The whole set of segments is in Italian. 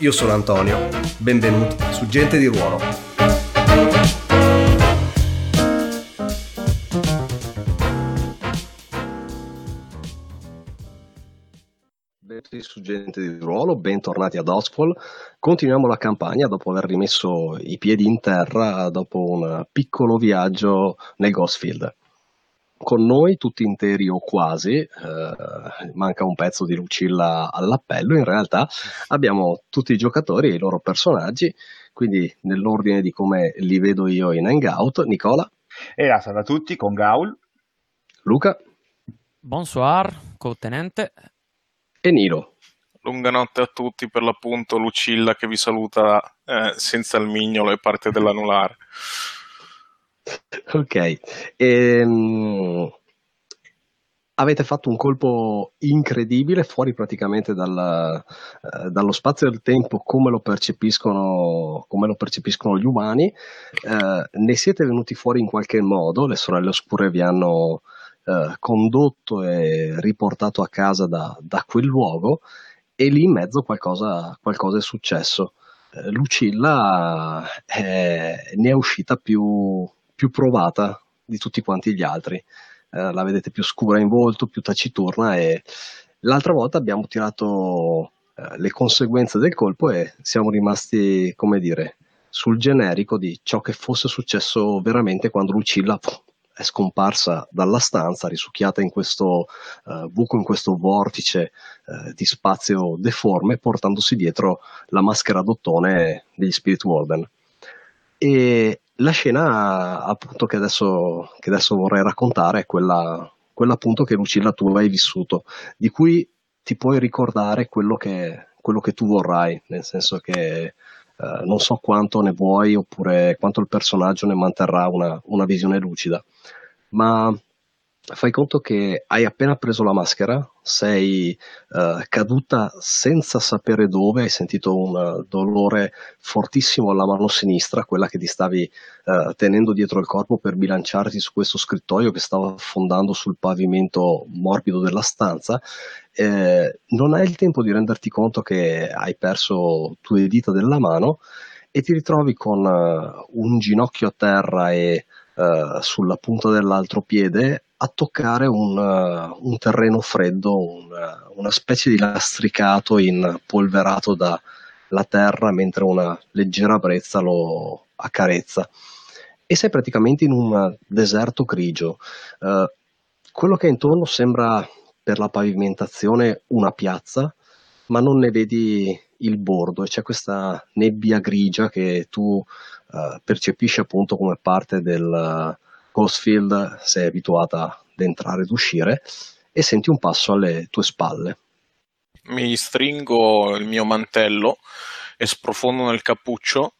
Io sono Antonio, benvenuti su Gente di Ruolo. Benvenuti su Gente di Ruolo, bentornati ad Oswald. Continuiamo la campagna dopo aver rimesso i piedi in terra dopo un piccolo viaggio nel Ghostfield con noi tutti interi o quasi, eh, manca un pezzo di Lucilla all'appello, in realtà abbiamo tutti i giocatori e i loro personaggi, quindi nell'ordine di come li vedo io in Hangout, Nicola. E la salve a tutti con Gaul. Luca. Bonsoir, co-tenente. E Nilo. Lunga notte a tutti, per l'appunto Lucilla che vi saluta eh, senza il mignolo e parte dell'anulare. Ok, ehm, avete fatto un colpo incredibile fuori praticamente dal, eh, dallo spazio e del tempo come lo percepiscono, come lo percepiscono gli umani. Eh, ne siete venuti fuori in qualche modo, le sorelle oscure vi hanno eh, condotto e riportato a casa da, da, quel luogo e lì in mezzo qualcosa, qualcosa è successo. Eh, Lucilla è, ne è uscita più più provata di tutti quanti gli altri. Eh, la vedete più scura in volto, più taciturna e l'altra volta abbiamo tirato eh, le conseguenze del colpo e siamo rimasti, come dire, sul generico di ciò che fosse successo veramente quando Lucilla è scomparsa dalla stanza, risucchiata in questo uh, buco, in questo vortice uh, di spazio deforme, portandosi dietro la maschera d'ottone degli Spirit Warden. E la scena appunto che adesso, che adesso vorrei raccontare è quella, quella, appunto che Lucilla tu hai vissuto, di cui ti puoi ricordare quello che, quello che tu vorrai, nel senso che eh, non so quanto ne vuoi oppure quanto il personaggio ne manterrà una, una visione lucida, ma fai conto che hai appena preso la maschera, sei uh, caduta senza sapere dove, hai sentito un dolore fortissimo alla mano sinistra, quella che ti stavi uh, tenendo dietro il corpo per bilanciarti su questo scrittoio che stava affondando sul pavimento morbido della stanza. Eh, non hai il tempo di renderti conto che hai perso due dita della mano e ti ritrovi con un ginocchio a terra e sulla punta dell'altro piede a toccare un, uh, un terreno freddo, un, uh, una specie di lastricato impolverato dalla terra mentre una leggera brezza lo accarezza. E sei praticamente in un deserto grigio. Uh, quello che è intorno sembra per la pavimentazione una piazza, ma non ne vedi il bordo e c'è questa nebbia grigia che tu percepisci appunto come parte del Ghostfield sei abituata ad entrare ed uscire e senti un passo alle tue spalle. Mi stringo il mio mantello e sprofondo nel cappuccio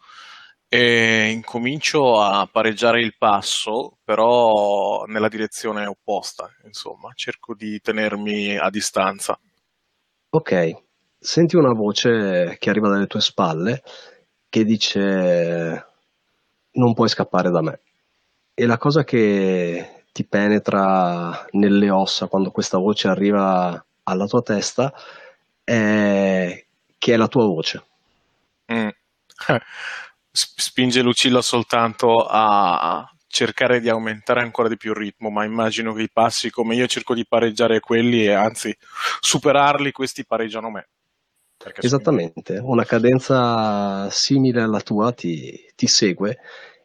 e incomincio a pareggiare il passo, però nella direzione opposta, insomma, cerco di tenermi a distanza. Ok, senti una voce che arriva dalle tue spalle che dice non puoi scappare da me. E la cosa che ti penetra nelle ossa quando questa voce arriva alla tua testa è che è la tua voce. Mm. Spinge Lucilla soltanto a cercare di aumentare ancora di più il ritmo, ma immagino che i passi come io cerco di pareggiare quelli e anzi superarli, questi pareggiano me. Esattamente, sono... una cadenza simile alla tua ti, ti segue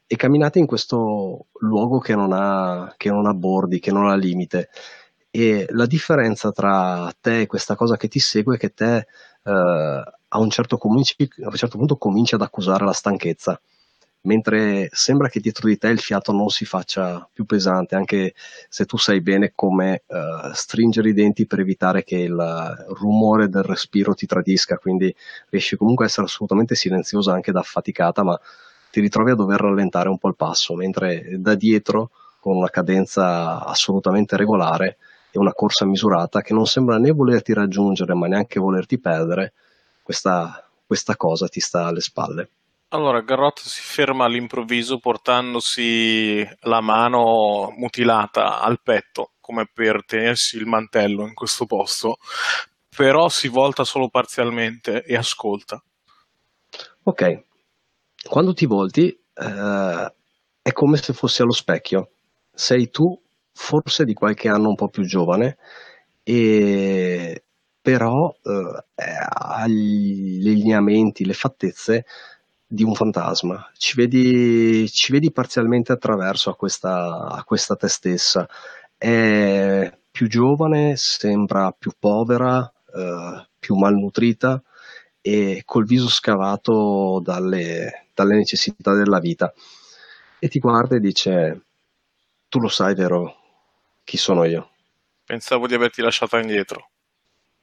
e camminate in questo luogo che non, ha, che non ha bordi, che non ha limite. E la differenza tra te e questa cosa che ti segue è che te eh, a, un certo cominci, a un certo punto cominci ad accusare la stanchezza mentre sembra che dietro di te il fiato non si faccia più pesante, anche se tu sai bene come uh, stringere i denti per evitare che il rumore del respiro ti tradisca, quindi riesci comunque a essere assolutamente silenziosa anche da affaticata, ma ti ritrovi a dover rallentare un po' il passo, mentre da dietro, con una cadenza assolutamente regolare e una corsa misurata che non sembra né volerti raggiungere ma neanche volerti perdere, questa, questa cosa ti sta alle spalle. Allora, Garrot si ferma all'improvviso portandosi la mano mutilata al petto, come per tenersi il mantello in questo posto, però si volta solo parzialmente e ascolta. Ok, quando ti volti eh, è come se fossi allo specchio. Sei tu, forse di qualche anno un po' più giovane, e però eh, ha gli lineamenti, le fattezze di un fantasma. Ci vedi, ci vedi parzialmente attraverso a questa, a questa te stessa. È più giovane, sembra più povera, eh, più malnutrita e col viso scavato dalle, dalle necessità della vita. E ti guarda e dice: Tu lo sai, vero? Chi sono io? Pensavo di averti lasciata indietro.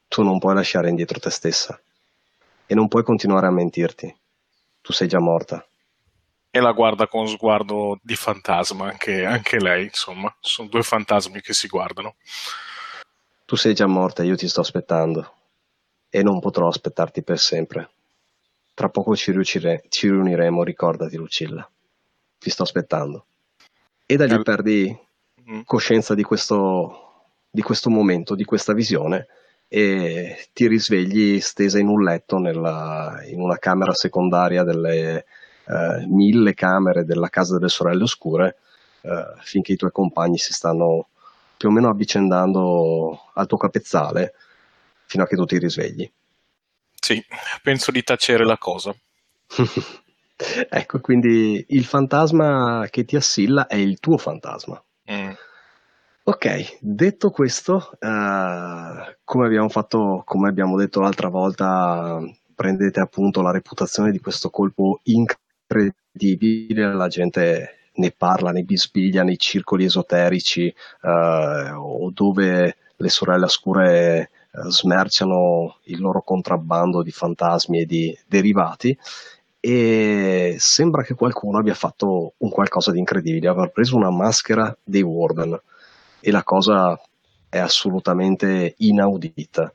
Tu non puoi lasciare indietro te stessa e non puoi continuare a mentirti tu sei già morta. E la guarda con sguardo di fantasma, anche, anche lei, insomma, sono due fantasmi che si guardano. Tu sei già morta, io ti sto aspettando e non potrò aspettarti per sempre. Tra poco ci, riuscire, ci riuniremo, ricordati Lucilla. Ti sto aspettando. E da lì Al... perdi mm. coscienza di questo, di questo momento, di questa visione e ti risvegli stesa in un letto nella, in una camera secondaria delle eh, mille camere della casa delle sorelle oscure eh, finché i tuoi compagni si stanno più o meno avvicendando al tuo capezzale fino a che tu ti risvegli. Sì, penso di tacere la cosa. ecco, quindi il fantasma che ti assilla è il tuo fantasma. Mm. Ok, detto questo, uh, come abbiamo fatto, come abbiamo detto l'altra volta, prendete appunto la reputazione di questo colpo incredibile, la gente ne parla, ne bisbiglia nei circoli esoterici uh, o dove le sorelle oscure uh, smerciano il loro contrabbando di fantasmi e di derivati. E sembra che qualcuno abbia fatto un qualcosa di incredibile, aver preso una maschera dei Warden e la cosa è assolutamente inaudita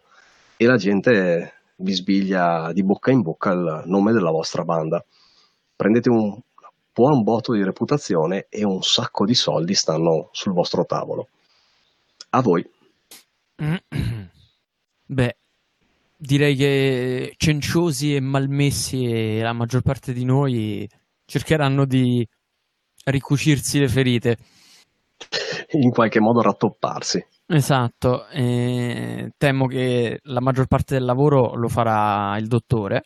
e la gente vi sbiglia di bocca in bocca il nome della vostra banda. Prendete un buon botto di reputazione e un sacco di soldi stanno sul vostro tavolo. A voi. Beh, direi che cenciosi e malmessi e la maggior parte di noi cercheranno di ricucirsi le ferite in qualche modo rattopparsi. Esatto, e temo che la maggior parte del lavoro lo farà il dottore,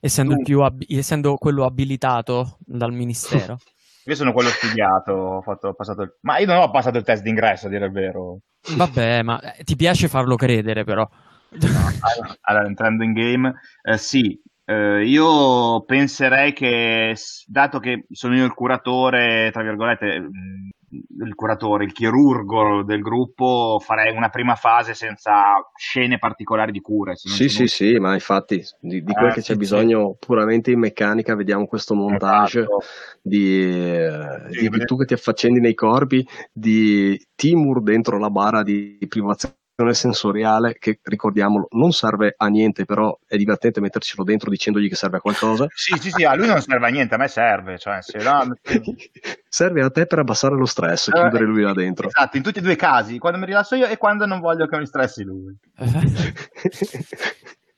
essendo, uh. ab- essendo quello abilitato dal ministero. Io sono quello studiato, ho, fatto, ho passato il... ma io non ho passato il test d'ingresso, a dire il vero. Vabbè, ma eh, ti piace farlo credere però. allora, allora, entrando in game, eh, sì, eh, io penserei che, dato che sono io il curatore, tra virgolette, mm, il curatore, il chirurgo del gruppo, farei una prima fase senza scene particolari di cure. Sì, sì, sì, ma infatti di, di quel eh, che c'è sì, bisogno sì. puramente in meccanica, vediamo questo montage esatto. di, sì, di tu che ti affaccendi nei corpi, di Timur dentro la bara di privazione sensoriale che ricordiamolo non serve a niente però è divertente mettercelo dentro dicendogli che serve a qualcosa. Sì sì sì a lui non serve a niente a me serve cioè, no... serve a te per abbassare lo stress eh, chiudere lui là dentro. esatto in tutti e due i casi quando mi rilasso io e quando non voglio che mi stressi lui.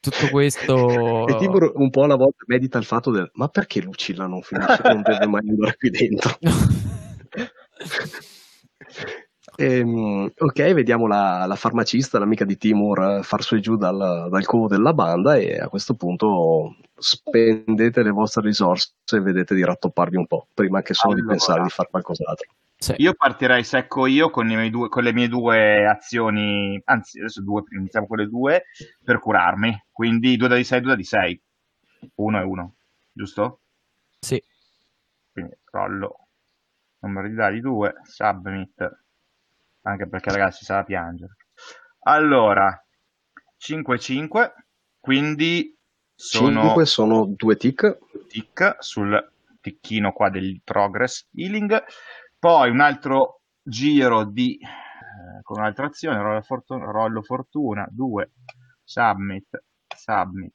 Tutto questo e Tibor un po' alla volta medita il fatto del ma perché Lucilla non finisce? Non deve mai andare qui dentro Ehm, ok, vediamo la, la, farmacista, l'amica di Timur, far su e giù dal, dal covo della banda e a questo punto spendete le vostre risorse e vedete di rattopparvi un po', prima che solo allora. di pensare di fare qualcos'altro. Sì. Io partirei secco io con, due, con, le mie due azioni, anzi adesso due, iniziamo con le due, per curarmi. Quindi due da di 6, due da di 6. Uno e uno, giusto? Sì. Quindi rollo numero di dadi 2, submit, anche perché ragazzi sarà piangere. Allora, 5-5, quindi sono 5 sono due tick. tick sul ticchino qua del progress healing, poi un altro giro di eh, con un'altra azione, rollo fortuna, rollo fortuna 2, submit, submit,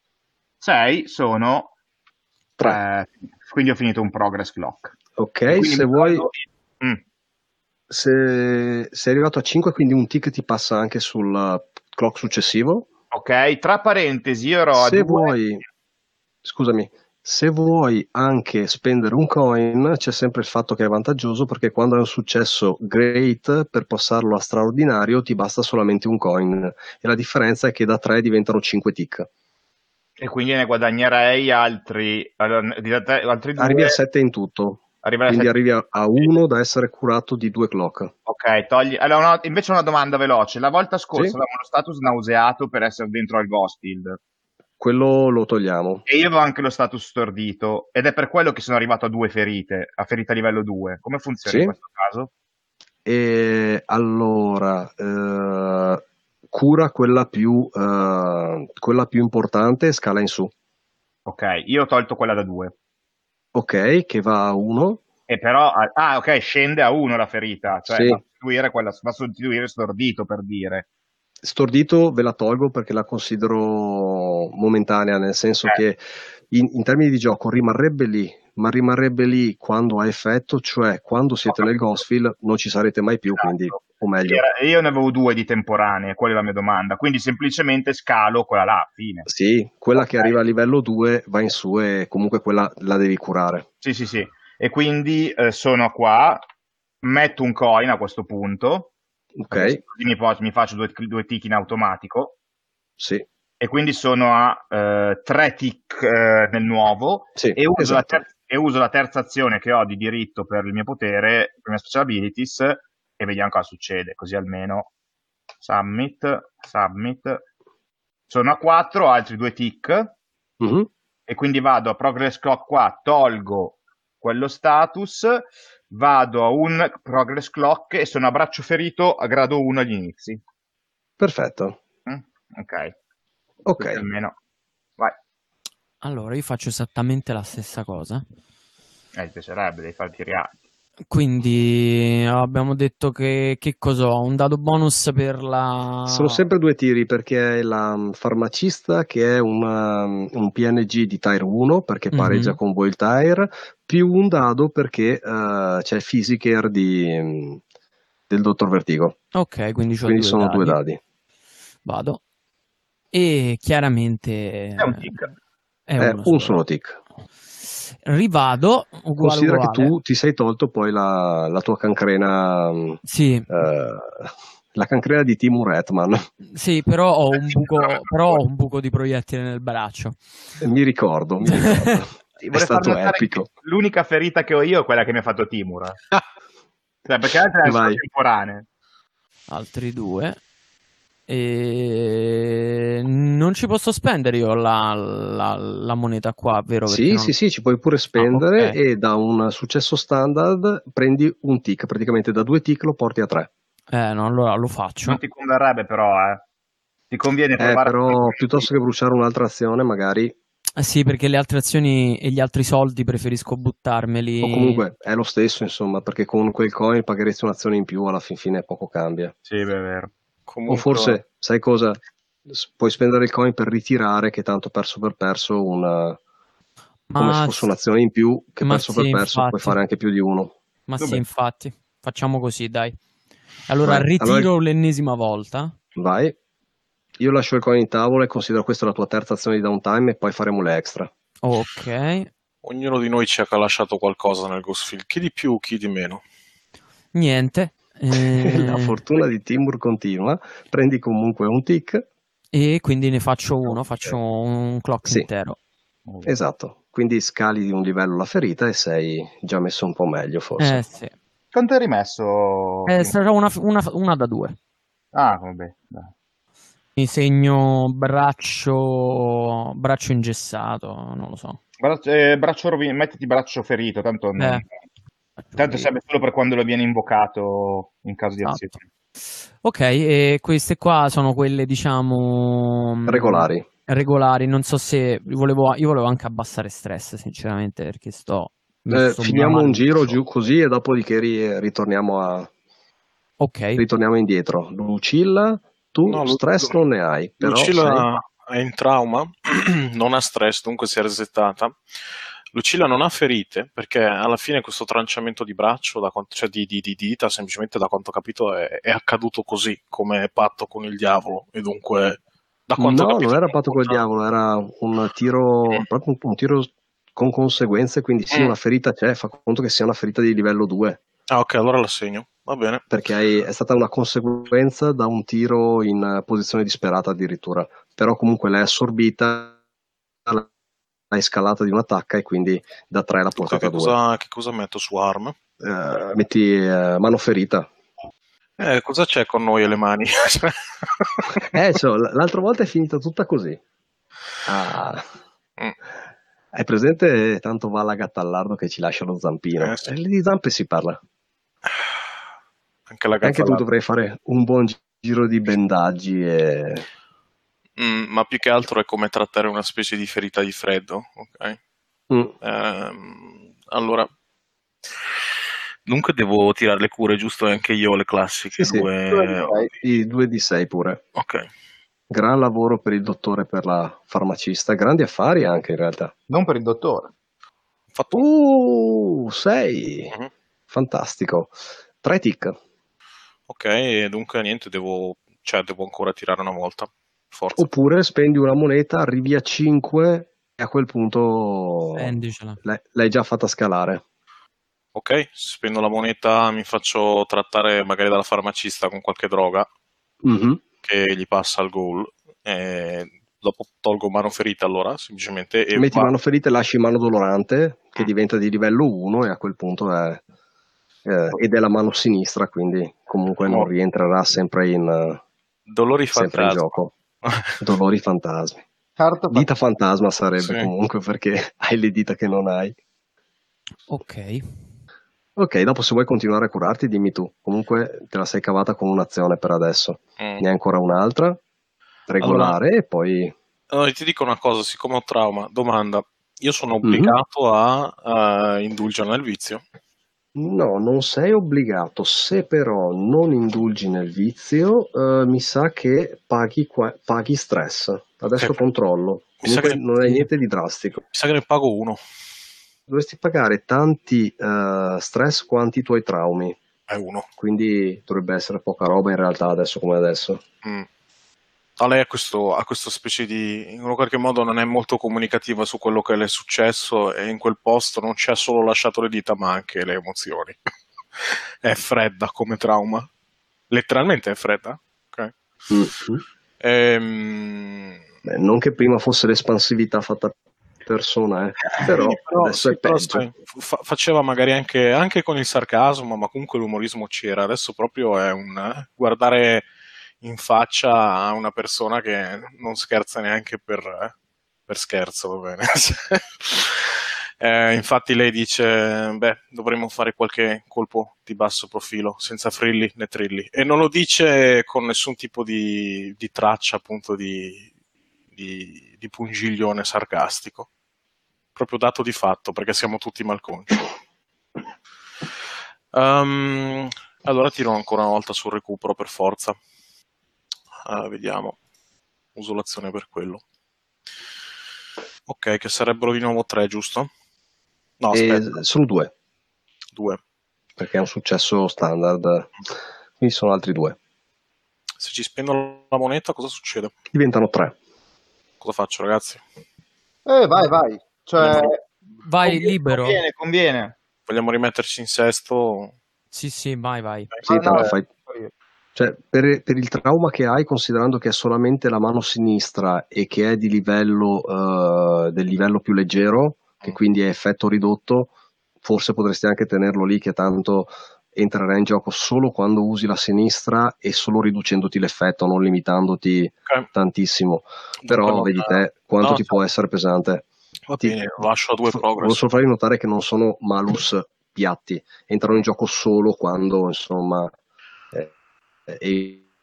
6 sono Tre. eh, quindi ho finito un progress clock. Ok, Quindi se vuoi, Mm, se sei arrivato a 5, quindi un tick ti passa anche sul uh, clock successivo. ok, tra parentesi, io ero Se vuoi, scusami, se vuoi anche spendere un coin, c'è sempre il fatto che è vantaggioso perché quando hai un successo great, per passarlo a straordinario ti basta solamente un coin e la differenza è che da 3 diventano 5 tick. e quindi ne guadagnerei altri, allora, altri due. Arrivi a 7 in tutto, arriva quindi sette- arrivi a- a 1 da essere curato di 2 clock. Ok, togli. Allora, una- invece una domanda veloce. La volta scorsa Sì. avevamo lo status nauseato per essere dentro al Ghost Field. Quello lo togliamo. E io avevo anche lo status stordito. Ed è per quello che sono arrivato a due ferite, a ferita livello 2. Come funziona Sì. in questo caso? E allora, eh, cura quella più, eh, quella più importante e scala in su. Ok, io ho tolto quella da 2. Ok, che va a 1. E però, ah, ok, scende a 1 la ferita. Cioè, Sì. va, a sostituire quella, va a sostituire stordito per dire. Stordito ve la tolgo perché la considero momentanea, nel senso Eh. che in, in termini di gioco rimarrebbe lì, ma rimarrebbe lì quando ha effetto, cioè quando siete nel capito. Ghostfield non ci sarete mai più, Esatto. quindi o meglio. Era- io ne avevo due di temporanee, quella è la mia domanda. Quindi semplicemente scalo quella là, fine. Sì, quella che Ok. arriva a livello 2 va in su e comunque quella la devi curare. Sì, sì, sì. E quindi eh, sono qua, metto un coin a questo punto, Ok, mi, mi faccio due, due tick in automatico, sì, e quindi sono a eh, tre tick eh, nel nuovo, sì, e uso, la esatto. E uso la terza azione che ho di diritto per il mio potere, per le mie special abilities, e vediamo cosa succede, così almeno submit, submit, sono a 4, altri due tick, Mhm. e quindi vado a progress clock qua, tolgo quello status, vado a un progress clock e sono a braccio ferito a grado 1 agli inizi. Perfetto. Mm? Ok, Ok, Così almeno. Allora, io faccio esattamente la stessa cosa. eh, ti piacerebbe, devi farti reali. Quindi abbiamo detto che, che cos'ho? Un dado bonus per la... sono sempre due tiri perché è la mm, farmacista che è una- mm, un PNG di Tire 1 perché Mhm. pareggia con voi il Tire, più un dado perché eh, c'è Physiker di, mm, del Dottor Vertigo. Ok, quindi, Quindi due sono dadi. due dadi. Vado. E chiaramente... È un tic. Uno un solo tick. Rivado, uguale Considera uguale. che tu ti sei tolto poi la, la tua cancrena, Sì, eh, la cancrena di Timur Hetman. sì, però ho un buco, però ho un buco di proiettile nel braccio. Mi ricordo, mi ricordo. È stato epico. L'unica ferita che ho io è quella che mi ha fatto Timur. Cioè, perché altre solo temporanee. Altri due. E non ci posso spendere io la, la- la moneta qua, vero? Perché Sì, non- sì, sì, ci puoi pure spendere Ah, ok. e da un successo standard prendi un tick, praticamente da due tick lo porti a tre. Eh, no, allora lo faccio. Non ti converrebbe però, eh. Ti conviene Eh, provare... però piuttosto che bruciare un'altra azione, magari, Eh sì, perché le altre azioni e gli altri soldi preferisco buttarmeli. o comunque è lo stesso, insomma, perché con quel coin pagheresti un'azione in più, alla fin fine poco cambia. Sì, beh, è vero. Comunque, O forse, sai cosa? Puoi spendere il coin per ritirare, che tanto perso per perso, una, come se fosse un'azione in più, che ma perso sì, per perso puoi infatti. fare anche più di uno. ma sì, Vabbè. infatti. Facciamo così, dai. Allora, Vai, ritiro allora- l'ennesima volta. Vai. Io lascio il coin in tavola e considero questa la tua terza azione di downtime e poi faremo le extra. Ok. ognuno di noi ci ha lasciato qualcosa nel Ghostfield, chi di più, chi di meno. Niente. Eh, La fortuna di Timur continua, prendi comunque un tick, e quindi ne faccio uno, faccio un clock Sì. intero. esatto, quindi scali di un livello la ferita e sei già messo un po' meglio forse. Eh sì. Quanto hai rimesso? Eh, sarà una, una- una da due. Ah, vabbè. dai. Mi segno braccio, braccio ingessato, non lo so. Braccio, eh, braccio rovin- mettiti braccio ferito, tanto, non- Eh. Tanto serve solo per quando lo viene invocato in caso di Esatto. azione. Ok, e queste qua sono quelle, diciamo... mh, Regolari. Regolari, non so se... Volevo, io volevo anche abbassare stress, sinceramente, perché sto... Eh, finiamo un giro giù così e dopodiché ri- ritorniamo, a, Ok, ritorniamo indietro. Lucilla, tu No, stress Lu- non ne hai, però Lucilla è in trauma, non ha stress, dunque si è resettata. Lucilla non ha ferite perché alla fine questo tranciamento di braccio, quanto- cioè di, di- di dita, semplicemente da quanto ho capito, è, è accaduto così, come patto con il diavolo. E dunque, da quanto No, capito, non era patto col non- diavolo, era un tiro, Mm. proprio un, un tiro con conseguenze, quindi sì, Mm. una ferita c'è, fa conto che sia una ferita di livello 2, Ah, ok, allora la segno. Va bene. perché hai- è stata una conseguenza da un tiro in posizione disperata addirittura, però comunque l'hai assorbita, l'hai scalata di un'attacca e quindi da 3 l'ha Dunque, portata che a 2. cosa, che cosa metto su arm? Eh, metti eh, mano ferita. Eh, cosa c'è con noi e le mani? Eh, cioè, l'altra volta è finita tutta così. Ah. Mm. Hai presente tanto va la gattallardo che ci lascia lo zampino? Eh, sì. E lì di zampe si parla. Anche la Anche tu dovrai fare un buon gi- giro di bendaggi e... Mm, ma più che altro è come trattare una specie di ferita di freddo, ok? Mm. Ehm, allora, dunque devo tirare le cure, giusto? Anche io le classiche Sì, sì. due. I 2 di 6 pure. Ok, Gran lavoro per il dottore e per la farmacista. Grandi affari anche in realtà. Non per il dottore. fatto. Uh, 6. Mhm. Fantastico. 3 tic. Ok, dunque niente, devo, cioè, devo ancora tirare una volta. Forza. Oppure spendi una moneta, arrivi a 5 e a quel punto l'hai, l'hai già fatta scalare. Ok, spendo la moneta, mi faccio trattare magari dalla farmacista con qualche droga Mhm. che gli passa al goal. E dopo tolgo mano ferita allora, semplicemente. E Metti va- mano ferita e lasci mano dolorante, che Mm. diventa di livello 1 e a quel punto è... eh, ed è la mano sinistra, quindi comunque non Oh. rientrerà sempre in, Dolori sempre in gioco. Dolori fantasmi. Carta Dita fantasma sarebbe Sì. comunque perché hai le dita che non hai. Ok. Ok, dopo se vuoi continuare a curarti dimmi tu. Comunque te la sei cavata con un'azione per adesso. Mm. Ne hai ancora un'altra, regolare, e poi... Allora, ti dico una cosa, siccome ho trauma, domanda, io sono Mhm. obbligato a, eh, indulgere nel vizio? No, non sei obbligato. Se però non indulgi nel vizio, eh, mi sa che paghi, qua- paghi stress. Adesso Ok. controllo. Mi sa Comunque che- non è niente di drastico. Mi sa che ne pago uno. Dovresti pagare tanti eh, stress quanti i tuoi traumi. È uno. Quindi dovrebbe essere poca roba in realtà adesso come adesso. Mm. A lei ha questo, ha questo specie di... in un qualche modo non è molto comunicativa su quello che le è successo e in quel posto non ci ha solo lasciato le dita ma anche le emozioni. è fredda come trauma. Letteralmente è fredda. Ok. Mhm. Ehm, Beh, non che prima fosse l'espansività fatta persona, eh. però, Sì, però- adesso sì, è però peggio. fa- faceva magari anche, anche con il sarcasmo, ma comunque l'umorismo c'era. Adesso proprio è un eh, guardare in faccia a una persona che non scherza neanche per, eh, per scherzo, va bene. Eh, infatti lei dice, beh, dovremmo fare qualche colpo di basso profilo, senza frilli né trilli. E non lo dice con nessun tipo di, di traccia, appunto, di, di, di pungiglione sarcastico proprio dato di fatto, perché siamo tutti malconci. Ehm, allora tiro ancora una volta sul recupero per forza. Ah, vediamo. Uso l'azione per quello. Ok, che sarebbero di nuovo tre, giusto? No, E aspetta, sono due, due. perché è un successo standard, quindi sono altri due. Se ci spendo la moneta, cosa succede? Diventano tre. Cosa faccio, ragazzi? Eh, vai, vai. Cioè, Vai conviene, libero. Conviene, conviene. Vogliamo rimetterci in sesto? Sì, sì, vai, vai. Sì, però no, fai- Cioè, per, per il trauma che hai, considerando che è solamente la mano sinistra e che è di livello, eh, del livello più leggero, che quindi è effetto ridotto, forse potresti anche tenerlo lì che tanto entrerà in gioco solo quando usi la sinistra e solo riducendoti l'effetto, non limitandoti Ok. tantissimo. Però Dunque, vedi te quanto no, ti può essere pesante. Va Ti- bene, lascio a due F- progress. Volevo solo farvi notare che non sono malus piatti, entrano in gioco solo quando, insomma,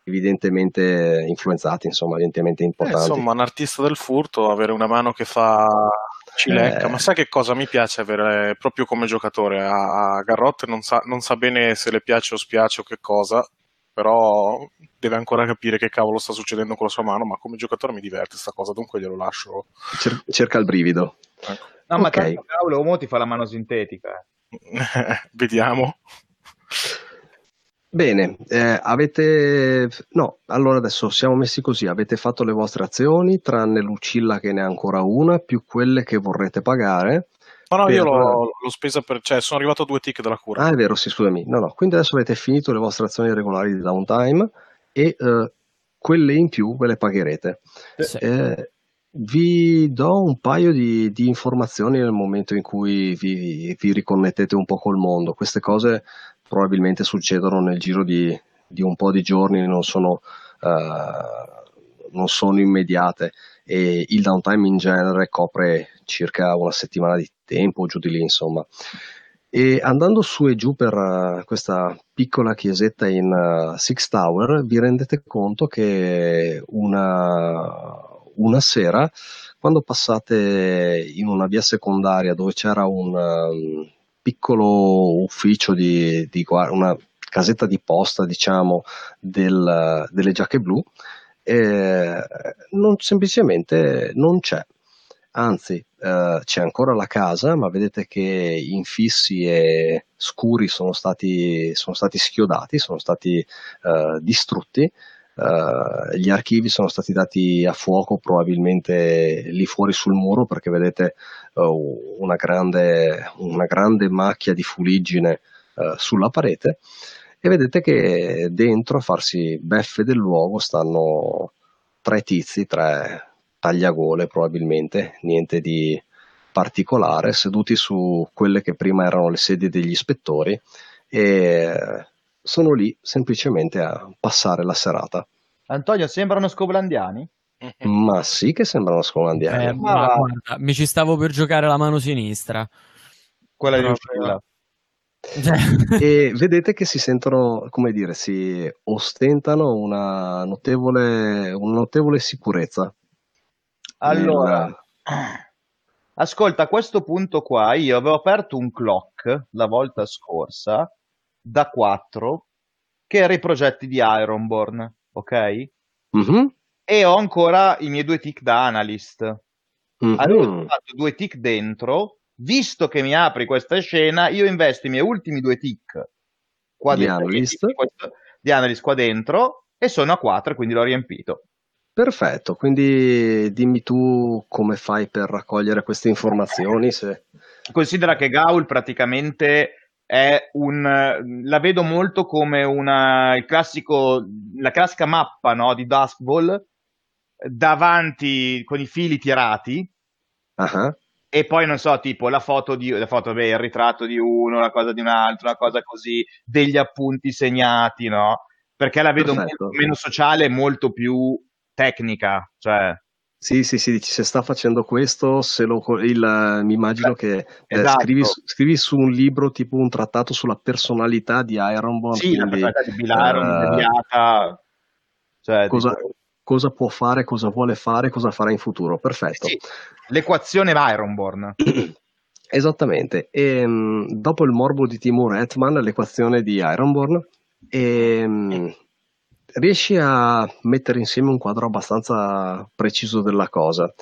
evidentemente influenzati, insomma, evidentemente Eh, importanti. insomma, un artista del furto, avere una mano che fa cilecca, Eh. ma sai che cosa mi piace avere proprio come giocatore? A, a Garrot non sa, non sa bene se le piace o spiace o che cosa, però deve ancora capire che cavolo sta succedendo con la sua mano, ma come giocatore mi diverte sta cosa, dunque glielo lascio. Cer- cerca il brivido. No, ma Ok. tanto cavolo, Uomo ti fa la mano sintetica. Vediamo. Bene, eh, avete... No, allora adesso siamo messi così, avete fatto le vostre azioni, tranne Lucilla che ne ha ancora una, più quelle che vorrete pagare. No, no, io Per- l'ho, l'ho spesa per... cioè sono arrivato a due tick della cura. Ah, è vero, sì, scusami. No, no, quindi adesso avete finito le vostre azioni regolari di downtime e eh, quelle in più ve le pagherete. Sì. Eh, vi do un paio di, di informazioni nel momento in cui vi, vi riconnettete un po' col mondo. Queste cose probabilmente succedono nel giro di, di un po' di giorni, non sono, eh, non sono immediate e il downtime in genere copre circa una settimana di tempo, giù di lì, insomma. E andando su e giù per eh, questa piccola chiesetta in eh, Six Tower, vi rendete conto che una, una sera, quando passate in una via secondaria dove c'era un um, piccolo ufficio di, di una casetta di posta, diciamo, del- delle giacche blu, eh, non, semplicemente non c'è. Anzi, eh, c'è ancora la casa, ma vedete che infissi e scuri sono stati, sono stati schiodati, sono stati eh, distrutti. Eh, gli archivi sono stati dati a fuoco, probabilmente lì fuori sul muro, perché vedete eh, una, grande, una grande macchia di fuliggine eh, sulla parete. E vedete che dentro a farsi beffe del luogo stanno tre tizi, tre tagliagole probabilmente, niente di particolare, seduti su quelle che prima erano le sedie degli ispettori e sono lì semplicemente a passare la serata. Antonio, sembrano scoblandiani? Ma sì che sembrano scomandiani. Eh, ma va. guarda, mi ci stavo per giocare la mano sinistra. Quella di Proprio- Lucilla. e vedete che si sentono, come dire, si ostentano una notevole, una notevole sicurezza. Allora, ascolta, a questo punto qua io avevo aperto un clock la volta scorsa da 4 che era i progetti di Ironborn, ok? Mhm, E ho ancora i miei due tick da analyst. mhm. Allora ho fatto due tick dentro, visto che mi apri questa scena, io investo i miei ultimi due tick qua Di dentro, analyst. questo- di analyst qua dentro e sono a 4, quindi l'ho riempito. Perfetto, quindi dimmi tu come fai per raccogliere queste informazioni. Se... Considera che Gaul praticamente è un la vedo molto come una il classico la classica mappa no, di Dusk Ball davanti con i fili tirati Ah, e poi non so, tipo la foto di la foto, beh, il ritratto di uno, la cosa di un altro, una cosa così, degli appunti segnati, no? Perché la vedo Perfetto. molto meno sociale e molto più tecnica, cioè Sì, sì, sì, dici, se sta facendo questo, se lo, il, mi immagino che eh, Esatto. scrivi, su- scrivi su un libro tipo un trattato sulla personalità di Ironborn, sì, la quindi personalità di Bilaron, eh, immediata, cioè, cosa, tipo- cosa può fare, cosa vuole fare, cosa farà in futuro. Perfetto. sì, l'equazione Ironborn. Esattamente. E, mh, dopo il morbo di Timur Hetman, l'equazione di Ironborn, e, mh, riesci a mettere insieme un quadro abbastanza preciso della cosa.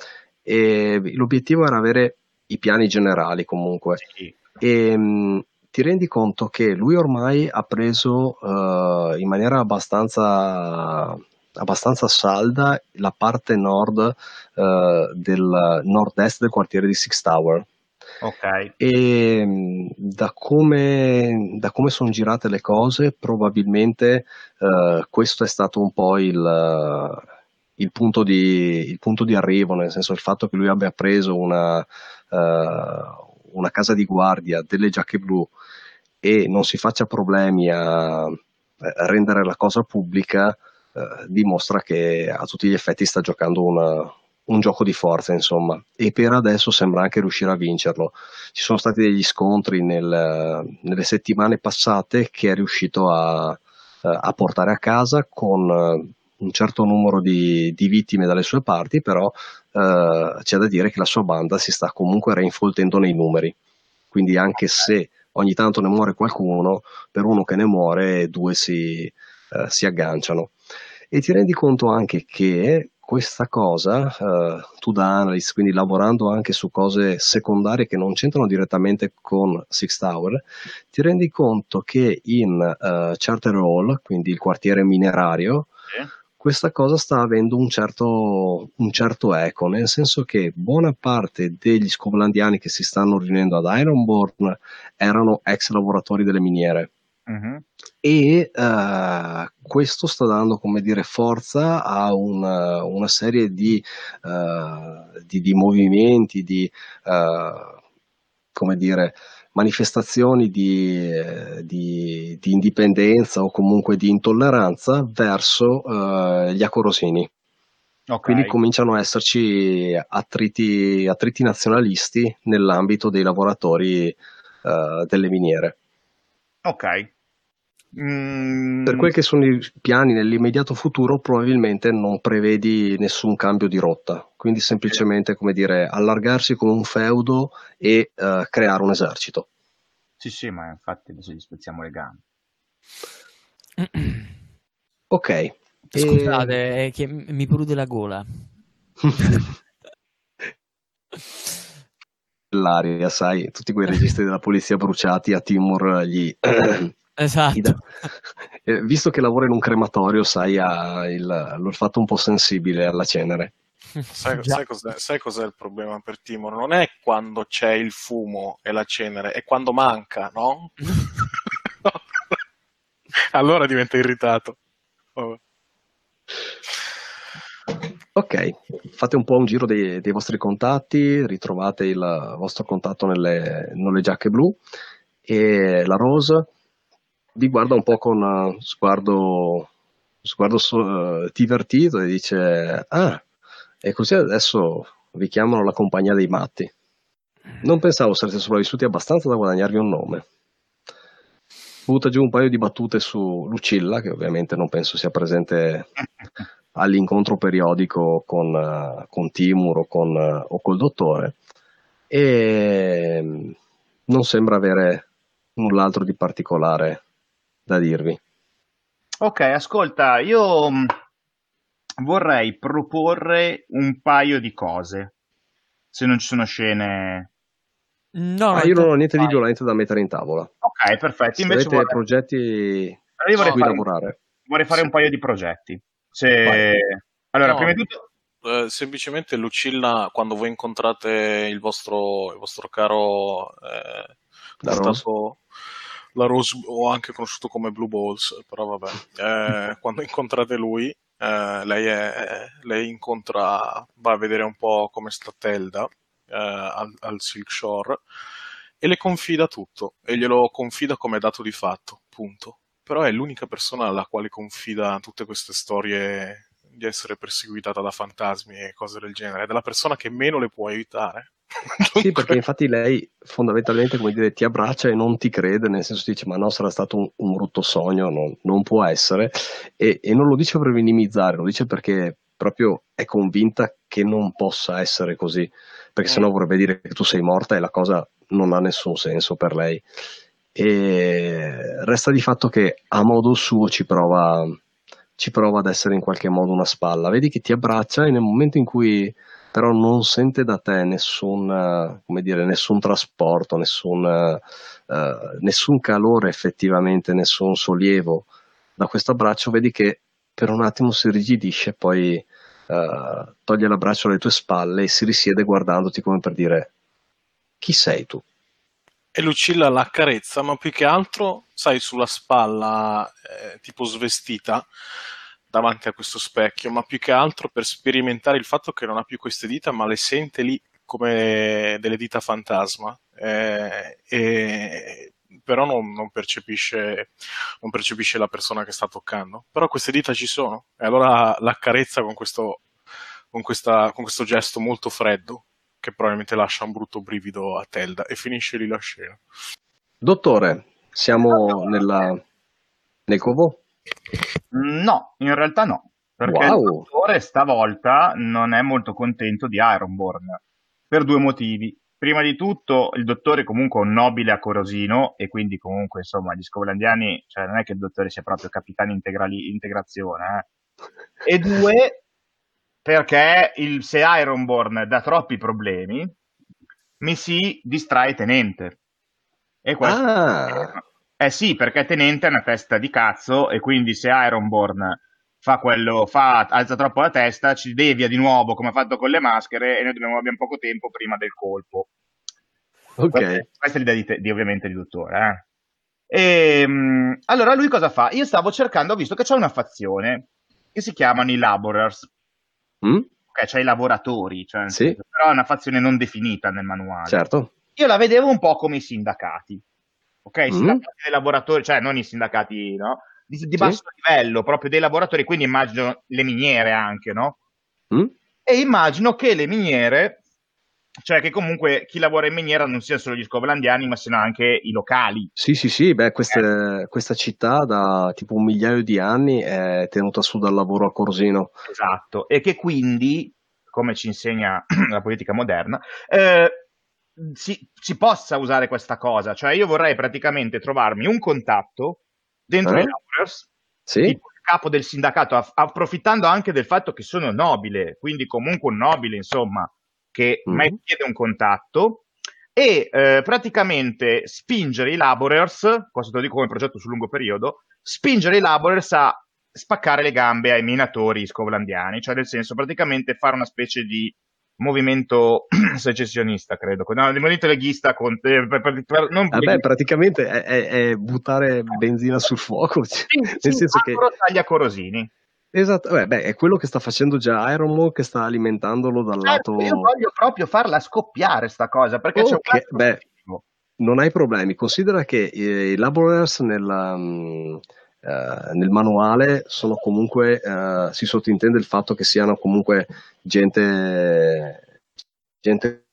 E l'obiettivo era avere i piani generali comunque. Sì. E mh, ti rendi conto che lui ormai ha preso eh, in maniera abbastanza, abbastanza salda la parte nord eh, del nord-est del quartiere di Six Tower Ok. e mh, da come, da come sono girate le cose probabilmente eh, questo è stato un po' il, il punto di, il punto di arrivo, nel senso il fatto che lui abbia preso una, eh, una casa di guardia, delle giacche blu e non si faccia problemi a, a rendere la cosa pubblica, eh, dimostra che a tutti gli effetti sta giocando una, un gioco di forza, insomma, e per adesso sembra anche riuscire a vincerlo. Ci sono stati degli scontri nel, nelle settimane passate che è riuscito a, a portare a casa con un certo numero di, di, vittime dalle sue parti, però eh, c'è da dire che la sua banda si sta comunque reinfoltendo nei numeri. Quindi anche se ogni tanto ne muore qualcuno, per uno che ne muore due si, eh, si agganciano. E ti rendi conto anche che questa cosa, uh, tu da analyst, quindi lavorando anche su cose secondarie che non c'entrano direttamente con Six Tower, ti rendi conto che in uh, Charter Hall, quindi il quartiere minerario, sì. questa cosa sta avendo un certo, un certo eco, nel senso che buona parte degli scoblandiani che si stanno riunendo ad Ironborn erano ex lavoratori delle miniere Uh-huh. E uh, questo sta dando, come dire, forza a una, una serie di, uh, di, di, movimenti, di, uh, come dire, manifestazioni di, di, di, indipendenza o comunque di intolleranza verso gli acorosini. Okay. Quindi cominciano a esserci attriti, attriti nazionalisti nell'ambito dei lavoratori delle miniere. Ok. Mm. Per quel che sono i piani nell'immediato futuro, probabilmente non prevedi nessun cambio di rotta, quindi semplicemente come dire allargarsi come un feudo e uh, creare un esercito. Sì, sì, ma infatti adesso gli spezziamo le gambe. ok. Scusate, e... che mi prude la gola. L'aria, sai, tutti quei registri della polizia bruciati a Timur gli Esatto. Eh, visto che lavora in un crematorio, sai, ha il, l'olfatto un po' sensibile alla cenere. Sai, sai, cos'è, sai, cos'è, il problema per Timor? Non è quando c'è il fumo e la cenere, è quando manca, no? allora diventa irritato. Oh. Ok, fate un po' un giro dei, dei, vostri contatti, ritrovate il vostro contatto nelle, nelle giacche blu e la Rose vi guarda un po' con uh, sguardo, sguardo uh, divertito e dice ah, e così adesso vi chiamano la compagnia dei matti. Non pensavo sareste sopravvissuti abbastanza da guadagnarvi un nome. Butta giù un paio di battute su Lucilla, che ovviamente non penso sia presente all'incontro periodico con, uh, con Timur o, con, o col dottore, e mm, non sembra avere null'altro di particolare da dirvi. Ok, ascolta, io mm, vorrei proporre un paio di cose, se non ci sono scene... No, ah, io non ho niente di violento da mettere in tavola. Ok, perfetto. Se Invece avete vorrei... progetti io vorrei fare, lavorare. Vorrei fare un paio di progetti. Se... Allora, no. prima di tutto... Eh, semplicemente Lucilla, quando voi incontrate il vostro, il vostro caro eh, la Rose ho anche conosciuto come Blue Balls, però vabbè, eh, quando incontrate lui, eh, lei, è, lei, incontra, va a vedere un po' come sta Telda eh, al, al Silk Shore e le confida tutto e glielo confida come dato di fatto, punto. Però è l'unica persona alla quale confida tutte queste storie di essere perseguitata da fantasmi e cose del genere, è la persona che meno le può aiutare. Sì, perché infatti lei fondamentalmente, come dire, ti abbraccia e non ti crede, nel senso dice ma no, sarà stato un, un brutto sogno, non, non può essere, e, e, non lo dice per minimizzare, lo dice perché proprio è convinta che non possa essere così, perché mm. sennò vorrebbe dire che tu sei morta e la cosa non ha nessun senso per lei. E resta di fatto che a modo suo ci prova, ci prova ad essere in qualche modo una spalla. Vedi che ti abbraccia e nel momento in cui però non sente da te nessun, come dire, nessun trasporto, nessun, uh, nessun calore effettivamente, nessun sollievo da questo abbraccio, vedi che per un attimo si rigidisce, poi uh, toglie l'abbraccio alle tue spalle e si risiede guardandoti come per dire chi sei tu? E Lucilla la accarezza, ma più che altro, sai, sulla spalla, eh, tipo svestita, davanti a questo specchio, ma più che altro per sperimentare il fatto che non ha più queste dita, ma le sente lì come delle dita fantasma. Eh, e, però non, non, percepisce, non, percepisce, la persona che sta toccando. Però queste dita ci sono, e allora l'accarezza con questo con, questa, con questo gesto molto freddo che probabilmente lascia un brutto brivido a Telda e finisce lì la scena. Dottore, siamo nella... nel covo? No, in realtà no, perché Wow. il dottore stavolta non è molto contento di Ironborn per due motivi. Prima di tutto, il dottore è comunque un nobile a Corosino e quindi comunque, insomma, gli scovolandiani, cioè non è che il dottore sia proprio capitano integrali- integrazione, eh. E due, perché il, se Ironborn dà troppi problemi, mi si distrae Tenente. E questo Ah, eh sì, perché Tenente è una testa di cazzo e quindi se Ironborn fa quello, fa, alza troppo la testa, ci devia di nuovo come ha fatto con le maschere e noi dobbiamo, abbiamo poco tempo prima del colpo. ok. Questa, questa è l'idea di, te- di, ovviamente di dottore. Eh. E, mh, allora lui cosa fa? Io stavo cercando, ho visto che c'è una fazione che si chiamano i Laborers, Mm? ok, cioè i lavoratori, cioè Sì. senso, però è una fazione non definita nel manuale. Certo. Io la vedevo un po' come i sindacati, ok? I Mm. sindacati dei lavoratori, cioè non i sindacati, no? Di, di Sì. basso livello, proprio dei lavoratori, quindi immagino le miniere anche, no? Mm? E immagino che le miniere, cioè che comunque chi lavora in miniera non sia solo gli scovlandiani, ma siano anche i locali. Sì, sì, sì, beh, queste- questa città da tipo un migliaio di anni è tenuta su dal lavoro a Corsino. Esatto, e che quindi, come ci insegna la politica moderna, eh, si, si possa usare questa cosa. Cioè io vorrei praticamente trovarmi un contatto dentro Eh? i laborers, Sì? il capo del sindacato, aff- approfittando anche del fatto che sono nobile, quindi comunque un nobile, insomma, che Mhm. mai chiede un contatto, e eh, praticamente spingere i laborers, questo te lo dico come progetto sul lungo periodo, spingere i laborers a spaccare le gambe ai minatori scovlandiani, cioè nel senso praticamente fare una specie di movimento secessionista, credo, no, di movimento leghista con, eh, per- per- per- non Vabbè, praticamente è, è- è buttare benzina sul fuoco. cioè, Sì, nel sì, senso che taglia Corosini. esatto, beh, beh, è quello che sta facendo già Iron Man che sta alimentandolo dal Certo, lato io voglio proprio farla scoppiare sta cosa perché c'è un beh. non hai problemi. Considera che eh, i laborers nella, mm, eh, nel manuale sono comunque, eh, si sottintende il fatto che siano comunque gente, gente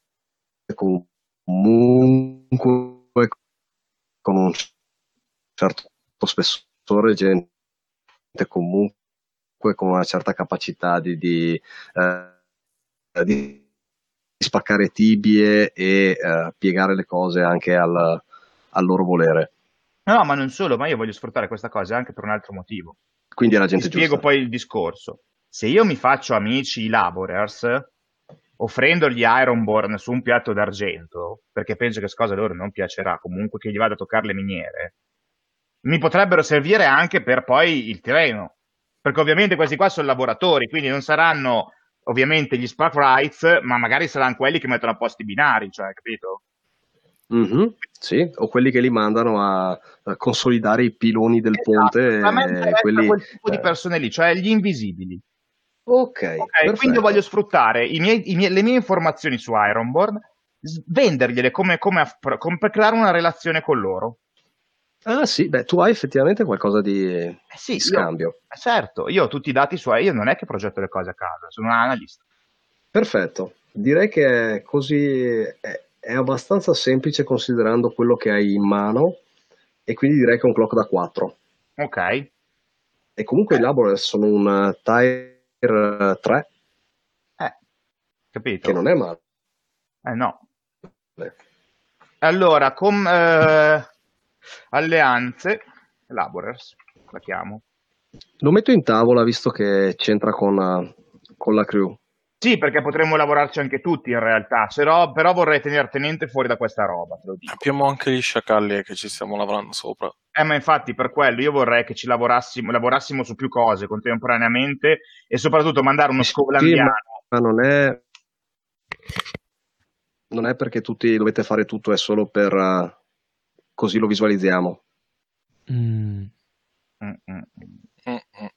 comunque con un certo spessore, gente comunque con una certa capacità di, di, eh, di spaccare tibie e eh, piegare le cose anche al, al loro volere. No, ma non solo, ma io voglio sfruttare questa cosa anche per un altro motivo. Quindi è la Ti gente spiego giusta. poi il discorso. Se io mi faccio amici i laborers, offrendogli Ironborn su un piatto d'argento, perché penso che questa cosa loro non piacerà, comunque che gli vada a toccare le miniere, mi potrebbero servire anche per poi il treno. Perché ovviamente questi qua sono lavoratori, quindi non saranno ovviamente gli spark rights, ma magari saranno quelli che mettono a posto i binari, cioè, capito? Mhm, sì, o quelli che li mandano a, a consolidare i piloni del ponte. Esatto, a me eh, interessa quelli- quel tipo di eh, persone lì, cioè gli invisibili. Ok, Ok, perfetto. quindi voglio sfruttare i miei- i miei- le mie informazioni su Ironborn, s- vendergliele come, come come per creare una relazione con loro. Ah sì, beh, tu hai effettivamente qualcosa di, Eh sì, io- scambio. eh certo, io ho tutti i dati su io non è che progetto le cose a caso, sono un analista. Perfetto, direi che è così è, è abbastanza semplice considerando quello che hai in mano e quindi direi che è un clock da 4. Ok, E comunque i laborers sono un tier 3 eh, capito? che non è male. Eh no. Allora, com, eh, alleanze, Laborers, la chiamo. Lo metto in tavola visto che c'entra con, eh, con la crew. Sì, perché potremmo lavorarci anche tutti in realtà, se no- però vorrei tenere tenente fuori da questa roba, te lo dico. Abbiamo anche gli sciacalli che ci stiamo lavorando sopra. Eh, ma infatti per quello io vorrei che ci lavorassimo, lavorassimo su più cose contemporaneamente e soprattutto mandare uno Sì, scovlandiano. Ma non è, non è perché tutti dovete fare tutto, è solo per eh, così lo visualizziamo. Mm. Mm, mm. Mm-mm.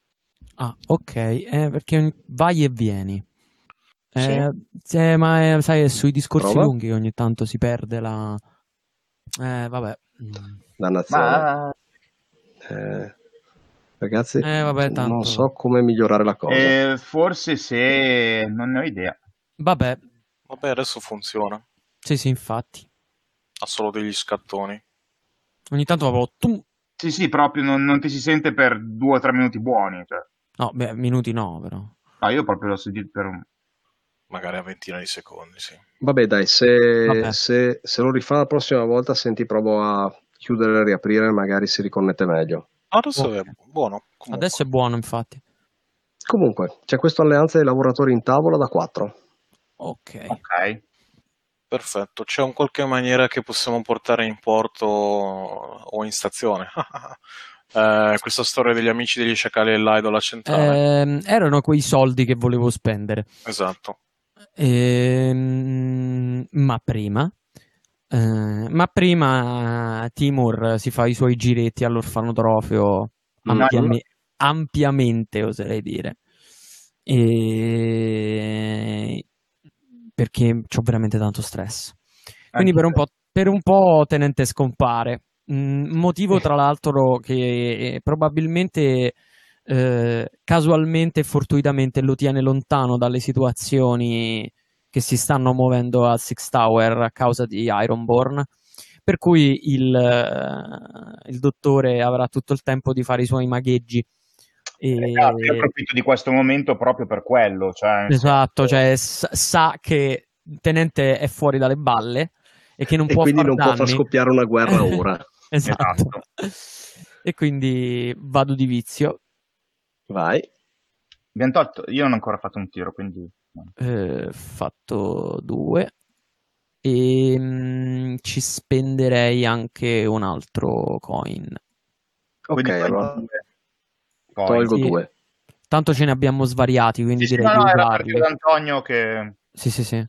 Ah, ok, eh, perché vai e vieni. Sì. Eh, sì, ma eh, sai, è sui discorsi Prova. lunghi che ogni tanto si perde la... Eh, vabbè. Dannazione. Ma Eh, Ragazzi, Eh, vabbè, tanto. non so come migliorare la cosa. Eh, forse se non ne ho idea. Vabbè, Vabbè, adesso funziona. sì, sì, infatti. Ha solo degli scattoni. Ogni tanto proprio... tum- Sì, sì, proprio non, non ti si sente per due o tre minuti buoni. Cioè. No, beh, minuti no, però. Ah, io proprio l'ho sentito per un... Magari a ventina di secondi, sì. Vabbè, dai, se, Vabbè. se- se lo rifà la prossima volta, senti, provo a chiudere e riaprire, magari si riconnette meglio. Adesso Ok. è buono. comunque. Adesso è buono, infatti. Comunque, c'è questa alleanza dei lavoratori in tavola da 4. Ok. Ok. Perfetto. C'è un qualche maniera che possiamo portare in porto o in stazione? Eh, questa storia degli amici degli sciacalli dell'Idola centrale. Ehm, erano quei soldi che volevo spendere. Esatto. Ehm, ma prima, eh, ma prima Timur si fa i suoi giretti all'orfanotrofio ampiame- ampiamente, oserei dire. E... Perché ho veramente tanto stress. Quindi per un, po', per un po' Tenente scompare. Mm, motivo tra l'altro che probabilmente eh, casualmente e fortuitamente lo tiene lontano dalle situazioni che si stanno muovendo a Six Tower a causa di Ironborn. Per cui il, eh, il dottore avrà tutto il tempo di fare i suoi magheggi. E- Esatto, io approfitto di questo momento proprio per quello. Cioè, Esatto, cioè sa, che il tenente è fuori dalle balle e che non E può quindi far non può far danni. scoppiare una guerra ora. esatto. E quindi vado di vizio. Vai. Abbiamo tolto... Io non ho ancora fatto un tiro, quindi... no. Eh, fatto due. E mm, ci spenderei anche un altro coin. Ok, allora. Poi- tolgo Sì. due. Tanto ce ne abbiamo svariati, quindi Sì, sì, direi no, di no, era partito da Antonio che... Sì, sì, sì.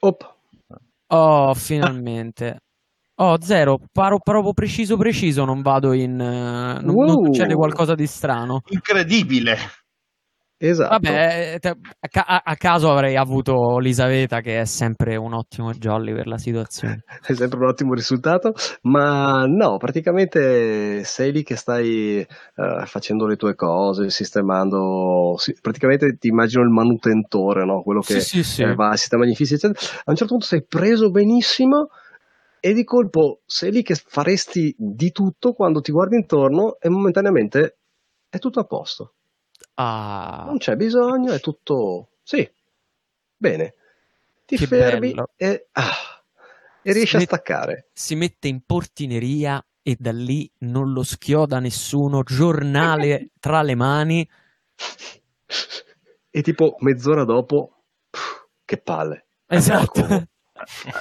Op. Oh, finalmente. Oh, zero. Paro proprio preciso, preciso. Non vado in. eh, non, non Wow. succede qualcosa di strano. Incredibile! Esatto. Vabbè, te- a, a- a caso avrei avuto Elisaveta, che è sempre un ottimo jolly per la situazione. È sempre un ottimo risultato, ma no, praticamente sei lì che stai eh, facendo le tue cose, sistemando, sì, praticamente ti immagino il manutentore, no? quello che Sì, sì, sì. eh, va a sistemare gli infissi, eccetera. A un certo punto sei preso benissimo e di colpo sei lì che faresti di tutto quando ti guardi intorno e momentaneamente è tutto a posto. Ah, Non c'è bisogno, è tutto... Sì, bene. Ti Che fermi bello. e, ah, e riesci a Smet- staccare. si mette in portineria e da lì non lo schioda nessuno. Giornale tra le mani. E tipo mezz'ora dopo, pff, che palle. Esatto.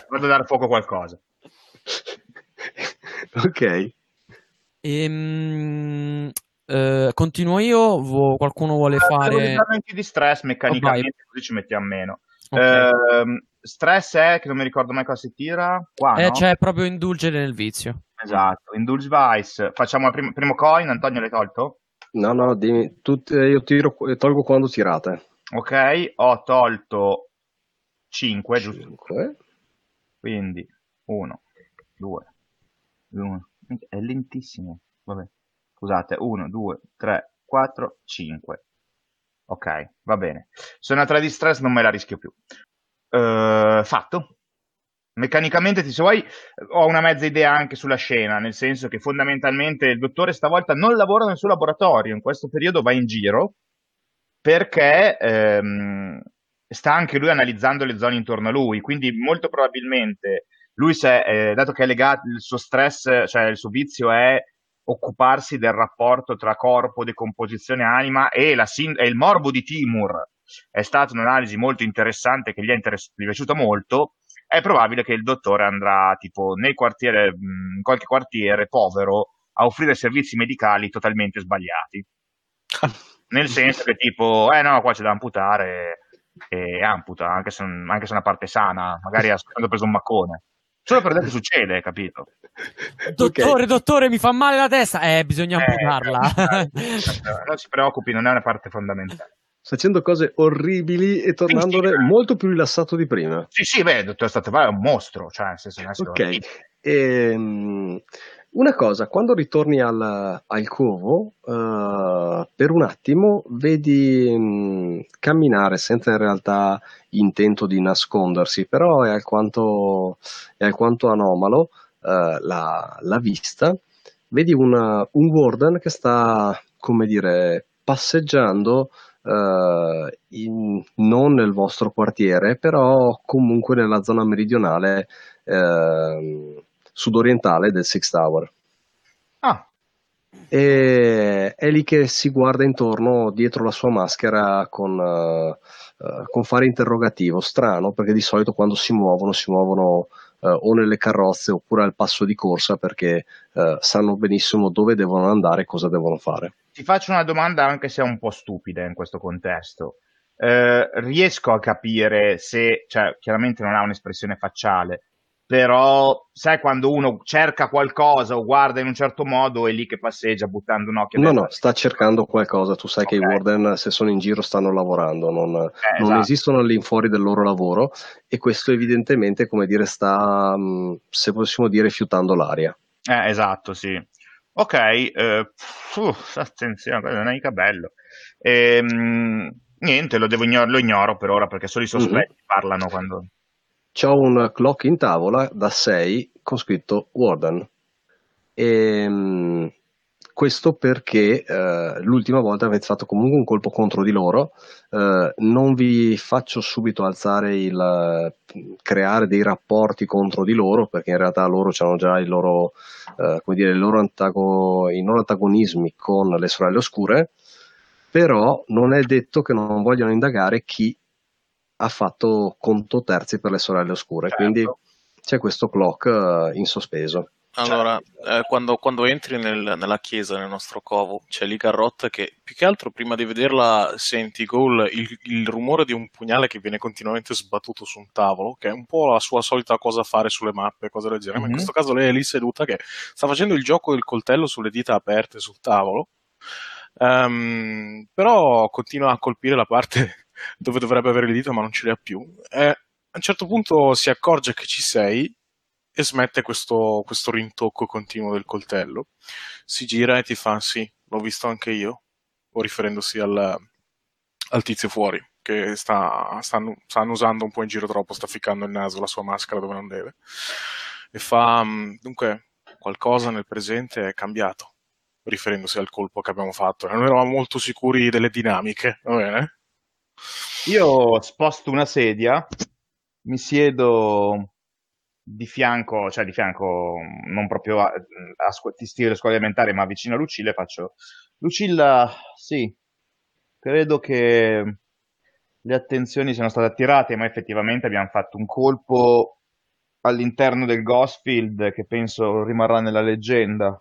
Vado a dare fuoco a qualcosa. ok. Ehm, eh, continuo io? Vo- qualcuno vuole Devo fare. anche di stress meccanicamente, così ci mettiamo meno. Ok. Ehm, stress è che non mi ricordo mai cosa si tira. Qua, Eh, no? c'è proprio indulgere nel vizio. Esatto, Indulge Vice. Facciamo il primo, primo coin, Antonio l'hai tolto? No, no, dimmi, tu- eh, io tiro, tolgo quando tirate. Ok, ho tolto 5, giusto? Cinque. Quindi 1, 2, 1. È lentissimo. Vabbè. Scusate, 1, 2, 3, 4, 5. Ok, va bene. È una 3 di stress non me la rischio più. Eh, fatto. Meccanicamente, se vuoi, ho una mezza idea anche sulla scena, nel senso che fondamentalmente il dottore stavolta non lavora nel suo laboratorio, in questo periodo va in giro perché ehm, sta anche lui analizzando le zone intorno a lui, quindi molto probabilmente lui, se, eh, dato che è legato, il suo stress, cioè il suo vizio è occuparsi del rapporto tra corpo, decomposizione, anima e, la sin- e il morbo di Timur è stata un'analisi molto interessante che gli è, interess- gli è piaciuta molto, è probabile che il dottore andrà tipo nel quartiere, mh, in qualche quartiere povero a offrire servizi medicali totalmente sbagliati. Nel senso che tipo, eh no, qua c'è da amputare e amputa, anche se, anche se è una parte sana, magari ha preso un maccone. Solo per che succede, capito? Dottore, dottore, mi fa male la testa. Eh, bisogna Eh, amputarla. non si preoccupi, non è una parte fondamentale. Facendo cose orribili e tornandone Sì, sì. molto più rilassato di prima. Sì, sì, beh, dottor Statevale è un mostro, cioè, nel senso, adesso- Ok. Ehm, Una cosa, quando ritorni al, al covo, uh, per un attimo vedi mh, mm, camminare senza in realtà intento di nascondersi, però è alquanto, è alquanto anomalo uh, la, la, vista. Vedi una, un warden che sta, come dire, passeggiando uh, in, non nel vostro quartiere, però comunque nella zona meridionale sudorientale del Six Tower. Ah. E è lì che si guarda intorno dietro la sua maschera con, uh, uh, con fare interrogativo. Strano perché di solito quando si muovono si muovono uh, o nelle carrozze oppure al passo di corsa perché sanno benissimo dove devono andare e cosa devono fare. Ti faccio una domanda anche se è un po' stupida in questo contesto. riesco a capire se, cioè, chiaramente non ha un'espressione facciale, però sai quando uno cerca qualcosa o guarda in un certo modo è lì che passeggia buttando un occhio no no sta cercando qualcosa tu sai okay. che i warden se sono in giro stanno lavorando non, eh, non esatto. esistono all'infuori del loro lavoro e questo evidentemente come dire sta mm, se possiamo dire fiutando l'aria eh, esatto sì ok eh, uff, attenzione non è mica bello ehm, niente lo, devo ignor- lo ignoro per ora perché solo i sospetti mm-hmm. parlano quando c'ho un clock in tavola da 6 con scritto Warden. E, ehm, questo perché eh, l'ultima volta avete fatto comunque un colpo contro di loro. Eh, non vi faccio subito alzare il creare dei rapporti contro di loro, perché in realtà loro hanno già il loro, eh, come dire, loro antago, i loro antagonismi con le sorelle oscure. Però non è detto che non vogliano indagare chi ha fatto conto terzi per le sorelle oscure, certo. quindi c'è questo clock uh, in sospeso. Allora, eh, quando, quando, entri nel, nella chiesa, nel nostro covo, c'è lì Garrot che più che altro prima di vederla senti Goal il, il, rumore di un pugnale che viene continuamente sbattuto su un tavolo, che è un po' la sua solita cosa fare sulle mappe, cose del genere. Mm-hmm. Ma in mhm. questo caso lei è lì seduta che sta facendo il gioco del coltello sulle dita aperte sul tavolo. Um, però continua a colpire la parte dove dovrebbe avere le dita ma non ce le ha più. E a un certo punto si accorge che ci sei e smette questo, questo rintocco continuo del coltello. Si gira e ti fa: Sì, l'ho visto anche io. O riferendosi al, al tizio fuori che sta, stanno, stanno, usando un po' in giro troppo, sta ficcando il naso, la sua maschera dove non deve. E fa: mm, Dunque, qualcosa nel presente è cambiato, riferendosi al colpo che abbiamo fatto. Non eravamo molto sicuri delle dinamiche, va bene? Io sposto una sedia, mi siedo di fianco, cioè di fianco, non proprio a, a stile scuola elementare, ma vicino a Lucilla e faccio Lucilla, sì, credo che le attenzioni siano state attirate, ma effettivamente abbiamo fatto un colpo all'interno del Ghostfield che penso rimarrà nella leggenda,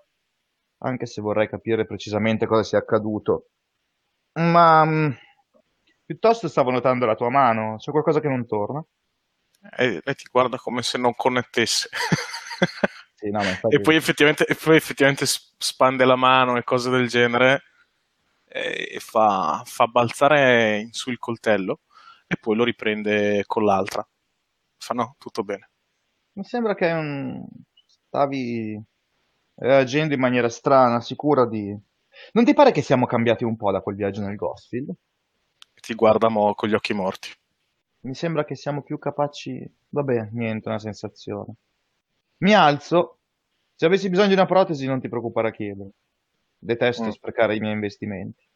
anche se vorrei capire precisamente cosa sia accaduto. Ma mm, Piuttosto stavo notando la tua mano, c'è qualcosa che non torna? E lei ti guarda come se non connettesse. sì, no, e, poi effettivamente, e poi effettivamente spande la mano e cose del genere e fa, fa balzare in su il coltello e poi lo riprende con l'altra. Fa no, tutto bene. Mi sembra che un... stavi reagendo in maniera strana, sicura di... Non ti pare che siamo cambiati un po' da quel viaggio nel Ghostfield? Ti guarda mo- con gli occhi morti. Mi sembra che siamo più capaci... Vabbè, niente, una sensazione. Mi alzo. Se avessi bisogno di una protesi non ti preoccupare a chiedere. Detesto mm. sprecare i miei investimenti.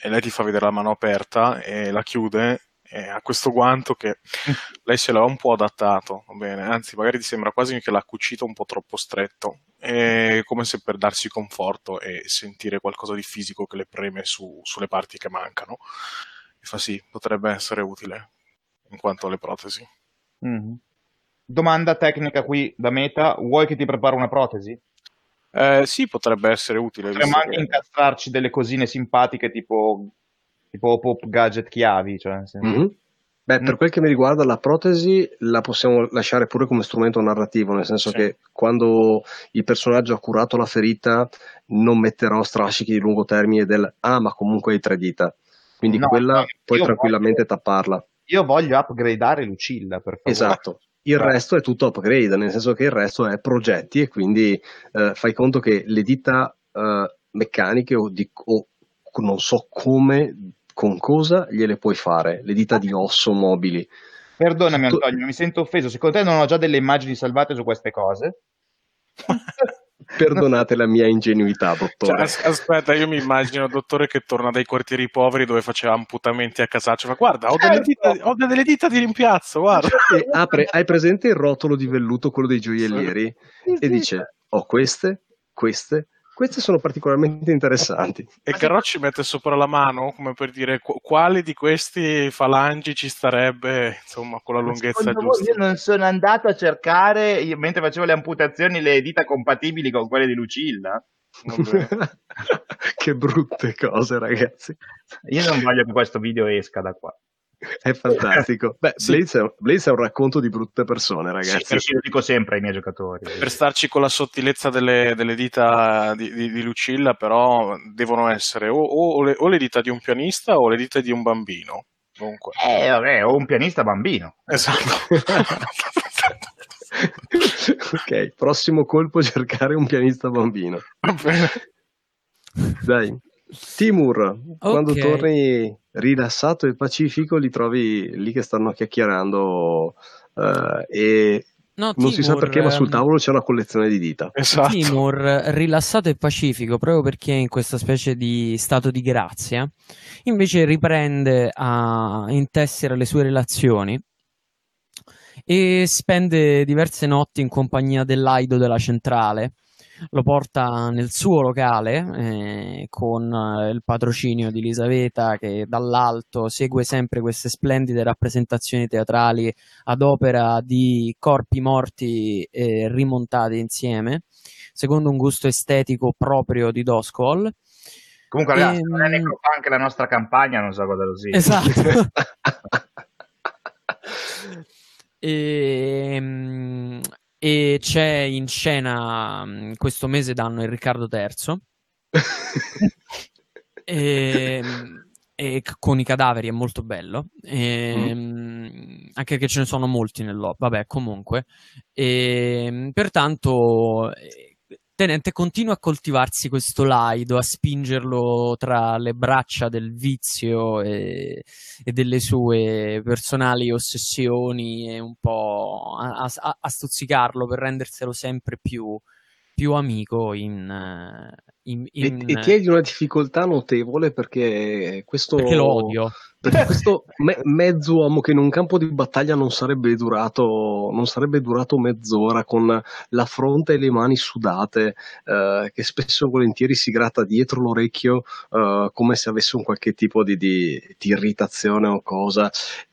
E lei ti fa vedere la mano aperta e la chiude e ha questo guanto che lei se l'ha un po' adattato, bene? Anzi, magari ti sembra quasi che l'ha cucito un po' troppo stretto. È come se per darsi conforto e sentire qualcosa di fisico che le preme su, sulle parti che mancano fa sì, potrebbe essere utile in quanto alle protesi. Mm-hmm. Domanda tecnica qui da meta, vuoi che ti preparo una protesi? Eh, sì, potrebbe essere utile. Potremmo anche che... incastrarci delle cosine simpatiche tipo, tipo pop gadget chiavi. Cioè, mm-hmm. Beh, per mm. quel che mi riguarda, la protesi la possiamo lasciare pure come strumento narrativo, nel senso sì. che quando il personaggio ha curato la ferita non metterò strascichi di lungo termine del ah, ma comunque hai tre dita. Quindi no, quella puoi tranquillamente voglio, tapparla. Io voglio upgradare Lucilla, per favore. Esatto. il resto è tutto upgrade, nel senso che il resto è progetti e quindi eh, fai conto che le dita eh, meccaniche o, di, o non so come, con cosa gliele puoi fare, le dita di osso mobili. Perdonami Antonio, mi sento offeso, secondo te non ho già delle immagini salvate su queste cose? Perdonate la mia ingenuità, dottore. Cioè, aspetta, io mi immagino il dottore che torna dai quartieri poveri dove faceva amputamenti a casaccio. Ma guarda, ho delle, certo. dita, ho delle dita di rimpiazzo, guarda. apre, hai presente il rotolo di velluto, quello dei gioiellieri? Sì. E dice, ho queste, queste, queste sono particolarmente interessanti. E Carrocci mette sopra la mano come per dire quali di questi falangi ci starebbe, insomma, con la lunghezza Secondo giusta. Io non sono andato a cercare, io, mentre facevo le amputazioni, le dita compatibili con quelle di Lucilla. che brutte cose, ragazzi. Io non voglio che questo video esca da qua. È fantastico. Beh, sì. Blaze, è, Blaze, è, un racconto di brutte persone, ragazzi. Sì, lo dico sempre ai miei giocatori. Per starci con la sottilezza delle, delle dita di, di, di, Lucilla, però devono essere o, o, le, o, le, dita di un pianista o le dita di un bambino. Comunque. Eh, vabbè, o un pianista bambino. Esatto. ok, prossimo colpo cercare un pianista bambino. Dai, Timur, okay. quando torni rilassato e pacifico, li trovi lì che stanno chiacchierando uh, e no, non Timur, si sa perché, ma sul ehm, tavolo c'è una collezione di dita. Esatto. Timur, rilassato e pacifico, proprio perché è in questa specie di stato di grazia, invece riprende a intessere le sue relazioni e spende diverse notti in compagnia dell'aido della centrale lo porta nel suo locale eh, con eh, il patrocinio di Elisaveta che dall'alto segue sempre queste splendide rappresentazioni teatrali ad opera di corpi morti eh, rimontati insieme, secondo un gusto estetico proprio di Doscol. Comunque, ragazzi, non è ehm, necropunk la nostra campagna, non so cosa lo sia. Esatto. e, ehm, e c'è in scena mm, questo mese danno il Riccardo III e, e, con i cadaveri è molto bello. E, mm. anche che ce ne sono molti nel lobby vabbè comunque. E, pertanto Tenente continua a coltivarsi questo laido, a spingerlo tra le braccia del vizio e, e delle sue personali ossessioni e un po' a, a, a stuzzicarlo per renderselo sempre più, più amico in, in, in... E, e ti è di una difficoltà notevole perché questo... Perché lo odio. Perché questo me- mezzo uomo che in un campo di battaglia non sarebbe durato, non sarebbe durato mezz'ora con la fronte e le mani sudate, eh, che spesso e volentieri si gratta dietro l'orecchio eh, come se avesse un qualche tipo di, di, di irritazione o cosa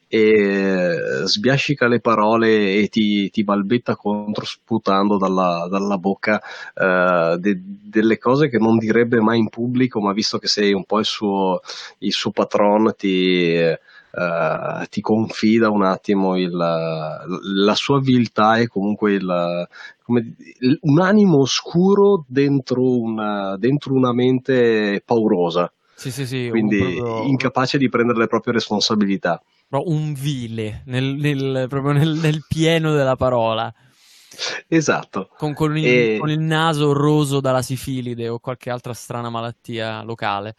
e sbiascica le parole e ti, ti balbetta contro sputando dalla, dalla bocca uh, de, delle cose che non direbbe mai in pubblico, ma visto che sei un po' il suo, il suo patron ti, uh, ti, confida un attimo il, la sua viltà e comunque il, come, un animo oscuro dentro una, dentro una mente paurosa. Sì, sì, sì, quindi proprio... incapace di prendere le proprie responsabilità un vile, nel, nel, proprio nel, nel, pieno della parola. Esatto. Con, con, il, e... con, il, naso roso dalla sifilide o qualche altra strana malattia locale.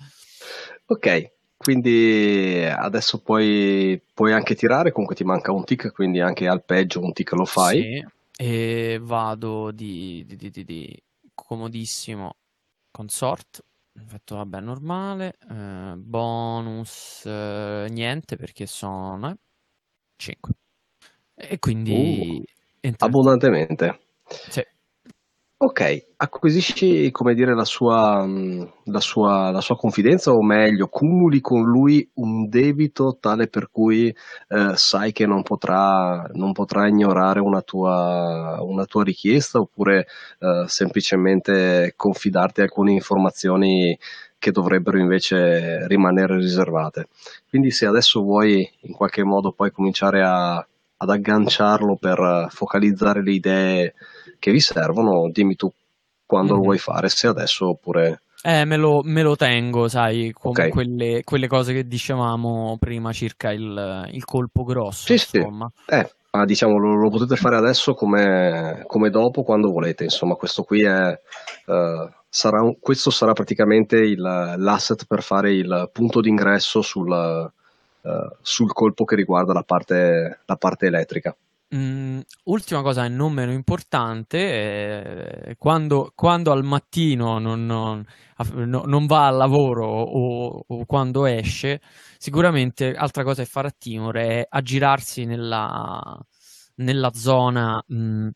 Ok, quindi adesso puoi, puoi anche tirare, comunque ti manca un tick, quindi anche al peggio un tick lo fai. Sì, e vado di, di, di, di comodissimo consort Effetto vabbè normale, eh, bonus eh, niente perché sono 5. E quindi... Uh, abbondantemente. Sì. Ok, acquisisci come dire la sua, mm, la, sua, la sua, confidenza o meglio, cumuli con lui un debito tale per cui eh, sai che non potrà, non potrà ignorare una tua, una tua, richiesta oppure eh, semplicemente confidarti alcune informazioni che dovrebbero invece rimanere riservate. Quindi se adesso vuoi in qualche modo poi cominciare a, ad agganciarlo per focalizzare le idee che vi servono, dimmi tu quando mm. lo vuoi fare, se adesso oppure... Eh, me lo, me lo tengo, sai, con okay. quelle, quelle, cose che dicevamo prima circa il, il colpo grosso, sì, insomma. Sì. Eh, Ma diciamo lo, lo potete fare adesso come, come, dopo, quando volete. Insomma, questo qui è. Uh, sarà un, questo sarà praticamente il, l'asset per fare il punto d'ingresso sul, uh, sul colpo che riguarda la parte, la parte elettrica. Mm, ultima cosa e non meno importante, eh, quando, quando, al mattino non, non, non va al lavoro o, o, quando esce, sicuramente altra cosa che farà Timor è aggirarsi nella, nella zona mh, mm,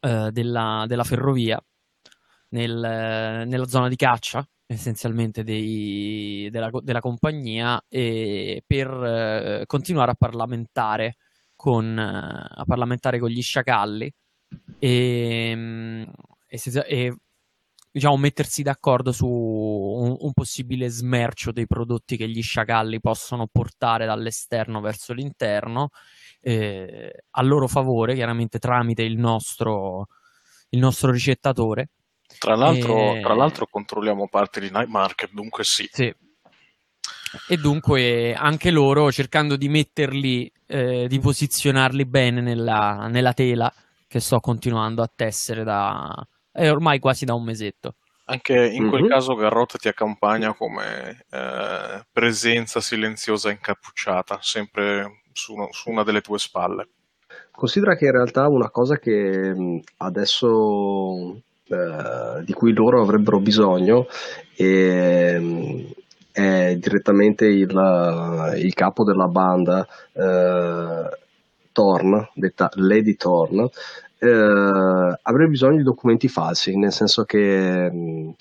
eh, della, della, ferrovia, nel, nella zona di caccia essenzialmente dei, della, della, compagnia e per eh, continuare a parlamentare con, a parlamentare con gli sciacalli e, mm, e, e diciamo, mettersi d'accordo su un, un, possibile smercio dei prodotti che gli sciacalli possono portare dall'esterno verso l'interno eh, a loro favore, chiaramente tramite il nostro, il nostro ricettatore. Tra l'altro, e... tra l'altro controlliamo parte di Night Market, dunque sì. sì. E dunque anche loro cercando di metterli, eh, di posizionarli bene nella, nella, tela che sto continuando a tessere da è ormai quasi da un mesetto. Anche in quel mm-hmm. caso Garrot ti accompagna come eh, presenza silenziosa incappucciata, sempre su, su, una delle tue spalle. Considera che in realtà una cosa che adesso eh, di cui loro avrebbero bisogno è, è direttamente il, il, capo della banda eh, Thorn, detta Lady Thorn, eh, avrei bisogno di documenti falsi, nel senso che mh,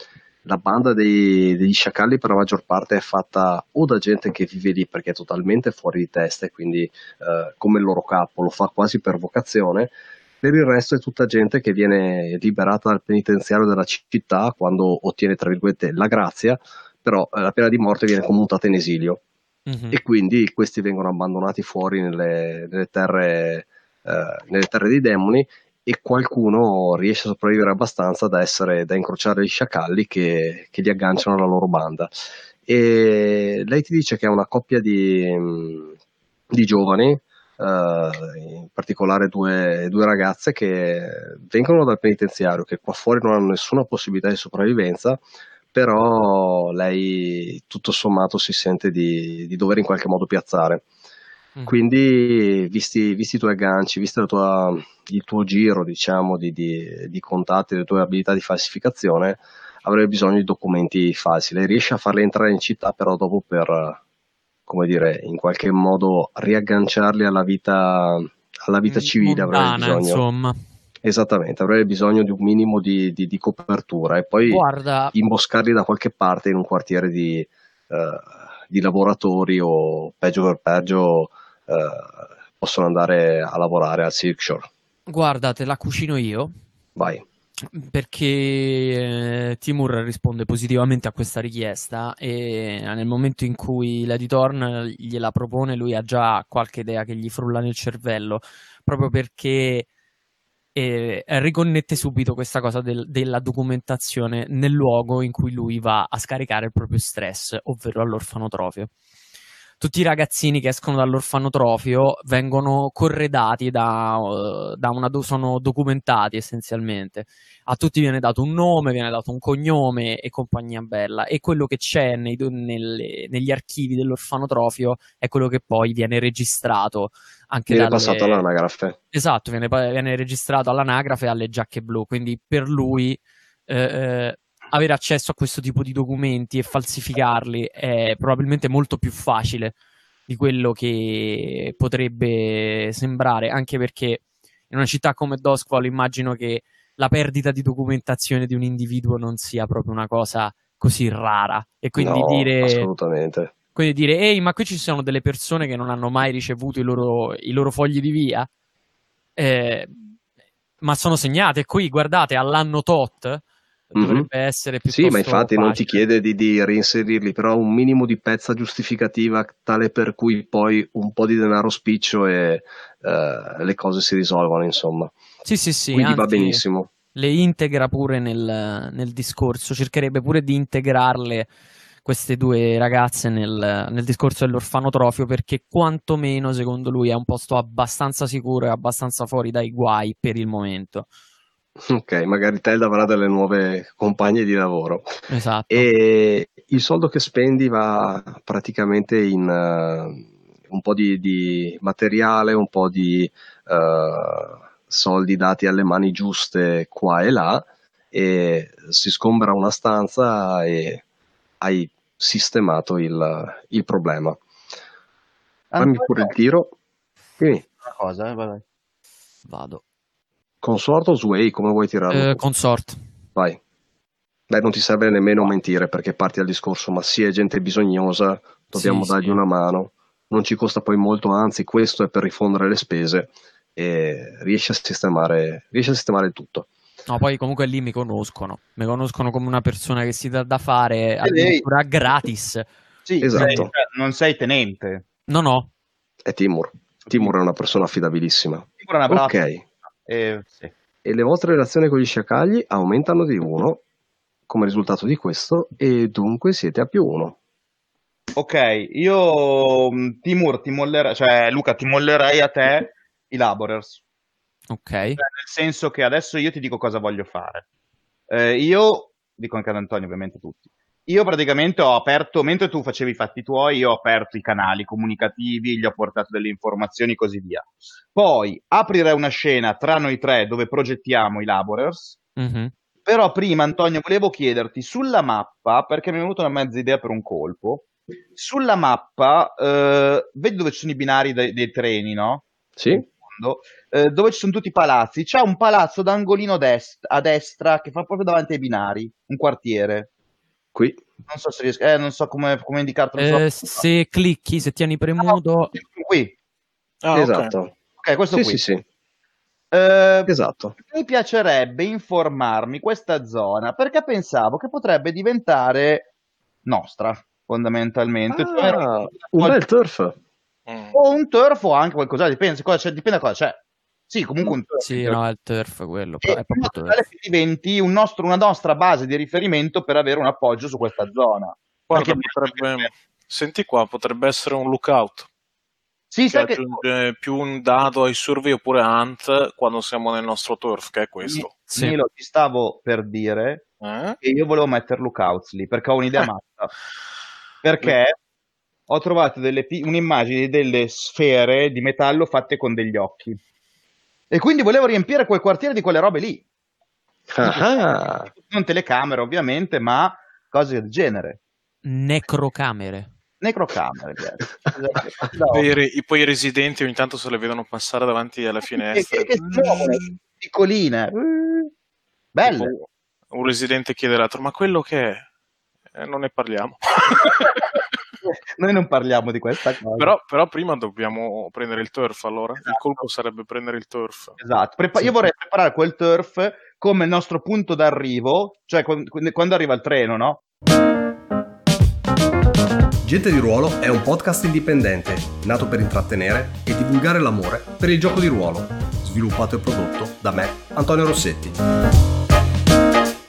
la banda dei, degli sciacalli per la maggior parte è fatta o da gente che vive lì perché è totalmente fuori di testa e quindi eh, come il loro capo lo fa quasi per vocazione, per il resto è tutta gente che viene liberata dal penitenziario della città quando ottiene tra virgolette la grazia però eh, la pena di morte viene commutata in esilio mm-hmm. e quindi questi vengono abbandonati fuori nelle, nelle, terre, eh, nelle terre dei demoni e qualcuno riesce a sopravvivere abbastanza da, essere, da incrociare gli sciacalli che, che li agganciano alla loro banda. E lei ti dice che è una coppia di, di giovani, in particolare due, due, ragazze che vengono dal penitenziario, che qua fuori non hanno nessuna possibilità di sopravvivenza, però lei tutto sommato si sente di, di dover in qualche modo piazzare. Mm. Quindi, visti, visti, i tuoi agganci, visto tua, il tuo giro diciamo, di, di, di, contatti, le tue abilità di falsificazione, avrei bisogno di documenti falsi. Lei riesce a farli entrare in città, però dopo per, come dire, in qualche modo riagganciarli alla vita, alla vita civile Montana, avrei bisogno. Insomma. Esattamente, avrei bisogno di un minimo di, di, di copertura e poi Guarda... imboscarli da qualche parte in un quartiere di, uh, di lavoratori o peggio per peggio uh, possono andare a lavorare al Silk Shore. Guarda, te la cucino io. Vai. Perché eh, Timur risponde positivamente a questa richiesta e nel momento in cui Lady Thorn gliela propone lui ha già qualche idea che gli frulla nel cervello proprio perché e riconnette subito questa cosa del, della documentazione nel luogo in cui lui va a scaricare il proprio stress, ovvero all'orfanotrofio tutti i ragazzini che escono dall'orfanotrofio vengono corredati da, uh, da una sono documentati essenzialmente. A tutti viene dato un nome, viene dato un cognome e compagnia bella. E quello che c'è nei, nelle, negli archivi dell'orfanotrofio è quello che poi viene registrato anche viene dalle... passato all'anagrafe. Esatto, viene, viene registrato all'anagrafe e alle giacche blu. Quindi per lui. Eh, eh avere accesso a questo tipo di documenti e falsificarli è probabilmente molto più facile di quello che potrebbe sembrare, anche perché in una città come Doskwall immagino che la perdita di documentazione di un individuo non sia proprio una cosa così rara. E quindi no, dire assolutamente. quindi dire ehi ma qui ci sono delle persone che non hanno mai ricevuto i loro, i loro fogli di via? Eh, ma sono segnate qui guardate all'anno tot dovrebbe mm-hmm. essere più Sì, ma infatti facile. non ti chiede di, di, reinserirli, però un minimo di pezza giustificativa tale per cui poi un po' di denaro spiccio e uh, le cose si risolvono, insomma. Sì, sì, sì. Quindi va benissimo. Le integra pure nel, nel discorso, cercherebbe pure di integrarle queste due ragazze nel, nel discorso dell'orfanotrofio perché quantomeno secondo lui è un posto abbastanza sicuro e abbastanza fuori dai guai per il momento. Ok, magari Ted avrà delle nuove compagne di lavoro. Esatto. E il soldo che spendi va praticamente in uh, un po' di, di, materiale, un po' di uh, soldi dati alle mani giuste qua e là e si sgombra una stanza e hai sistemato il, il problema. Fammi pure il tiro. Quindi. Una cosa, eh, vai. Vado. Consort o Sway, come vuoi tirarlo? Eh, consort. Vai. Beh, non ti serve nemmeno mentire perché parti dal discorso, ma sì, è gente bisognosa, dobbiamo sì, dargli sì. una mano. Non ci costa poi molto, anzi, questo è per rifondere le spese e riesce a sistemare, riesce a sistemare il tutto. No, poi comunque lì mi conoscono, mi conoscono come una persona che si dà da fare addirittura gratis. Sì, esatto. Sei, cioè, non sei tenente. No, no. È Timur. Timur è una persona affidabilissima. Timur è una brava. Ok. Eh, sì. E le vostre relazioni con gli sciacagli aumentano di uno come risultato di questo e dunque siete a più uno. Ok, io mm, Timur ti mollerei, cioè Luca ti mollerei a te i laborers. Ok. Cioè, nel senso che adesso io ti dico cosa voglio fare. Eh, io, dico anche ad Antonio ovviamente tutti, io praticamente ho aperto, mentre tu facevi i fatti tuoi, io ho aperto i canali comunicativi, gli ho portato delle informazioni e così via. Poi aprirei una scena tra noi tre dove progettiamo i laborers. Mm-hmm. Però prima, Antonio, volevo chiederti sulla mappa, perché mi è venuta una mezza idea per un colpo. Sulla mappa, eh, vedi dove ci sono i binari dei, dei treni, no? Sì. Eh, dove ci sono tutti i palazzi. C'è un palazzo d'angolino dest- a destra che fa proprio davanti ai binari, un quartiere. Qui. Non so se riesco, eh, non so come, come indicarlo. Eh, so. Se clicchi, se tieni premuto. Ah, qui. Ah, esatto. Ok, questo sì, qui. Sì, sì. Uh, esatto. Mi piacerebbe informarmi questa zona perché pensavo che potrebbe diventare nostra, fondamentalmente. Ah, cioè, un bel turf. Mm. O un turf o anche qualcosa, dipende, cosa dipende da cosa c'è. Sì, comunque un turf. Sì, no, è il turf quello. Però è proprio turf. che diventi un nostro, una nostra base di riferimento per avere un appoggio su questa zona. Guarda, potrebbe, senti qua, potrebbe essere un lookout. Sì, che sai aggiunge che... più un dado ai survey oppure Hunt quando siamo nel nostro turf, che è questo. Sì. Nilo, ti stavo per dire eh? che io volevo mettere lookouts lì perché ho un'idea eh. matta. Perché ho trovato delle, un'immagine delle sfere di metallo fatte con degli occhi. E quindi volevo riempire quel quartiere di quelle robe lì. Ah. Non telecamere, ovviamente, ma cose del genere. Necrocamere. Necrocamere, no. I, poi i residenti ogni tanto se le vedono passare davanti alla finestra. Che, che, che mm. piccoline. Belle. Un residente chiede all'altro, ma quello che è? Eh, non ne parliamo. Noi non parliamo di questa cosa. Però, però, prima dobbiamo prendere il turf, allora. Esatto. Il colpo sarebbe prendere il turf. Esatto. Prepa- sì. Io vorrei preparare quel turf come il nostro punto d'arrivo, cioè quando arriva il treno, no? Gente di Ruolo è un podcast indipendente, nato per intrattenere e divulgare l'amore per il gioco di ruolo, sviluppato e prodotto da me, Antonio Rossetti.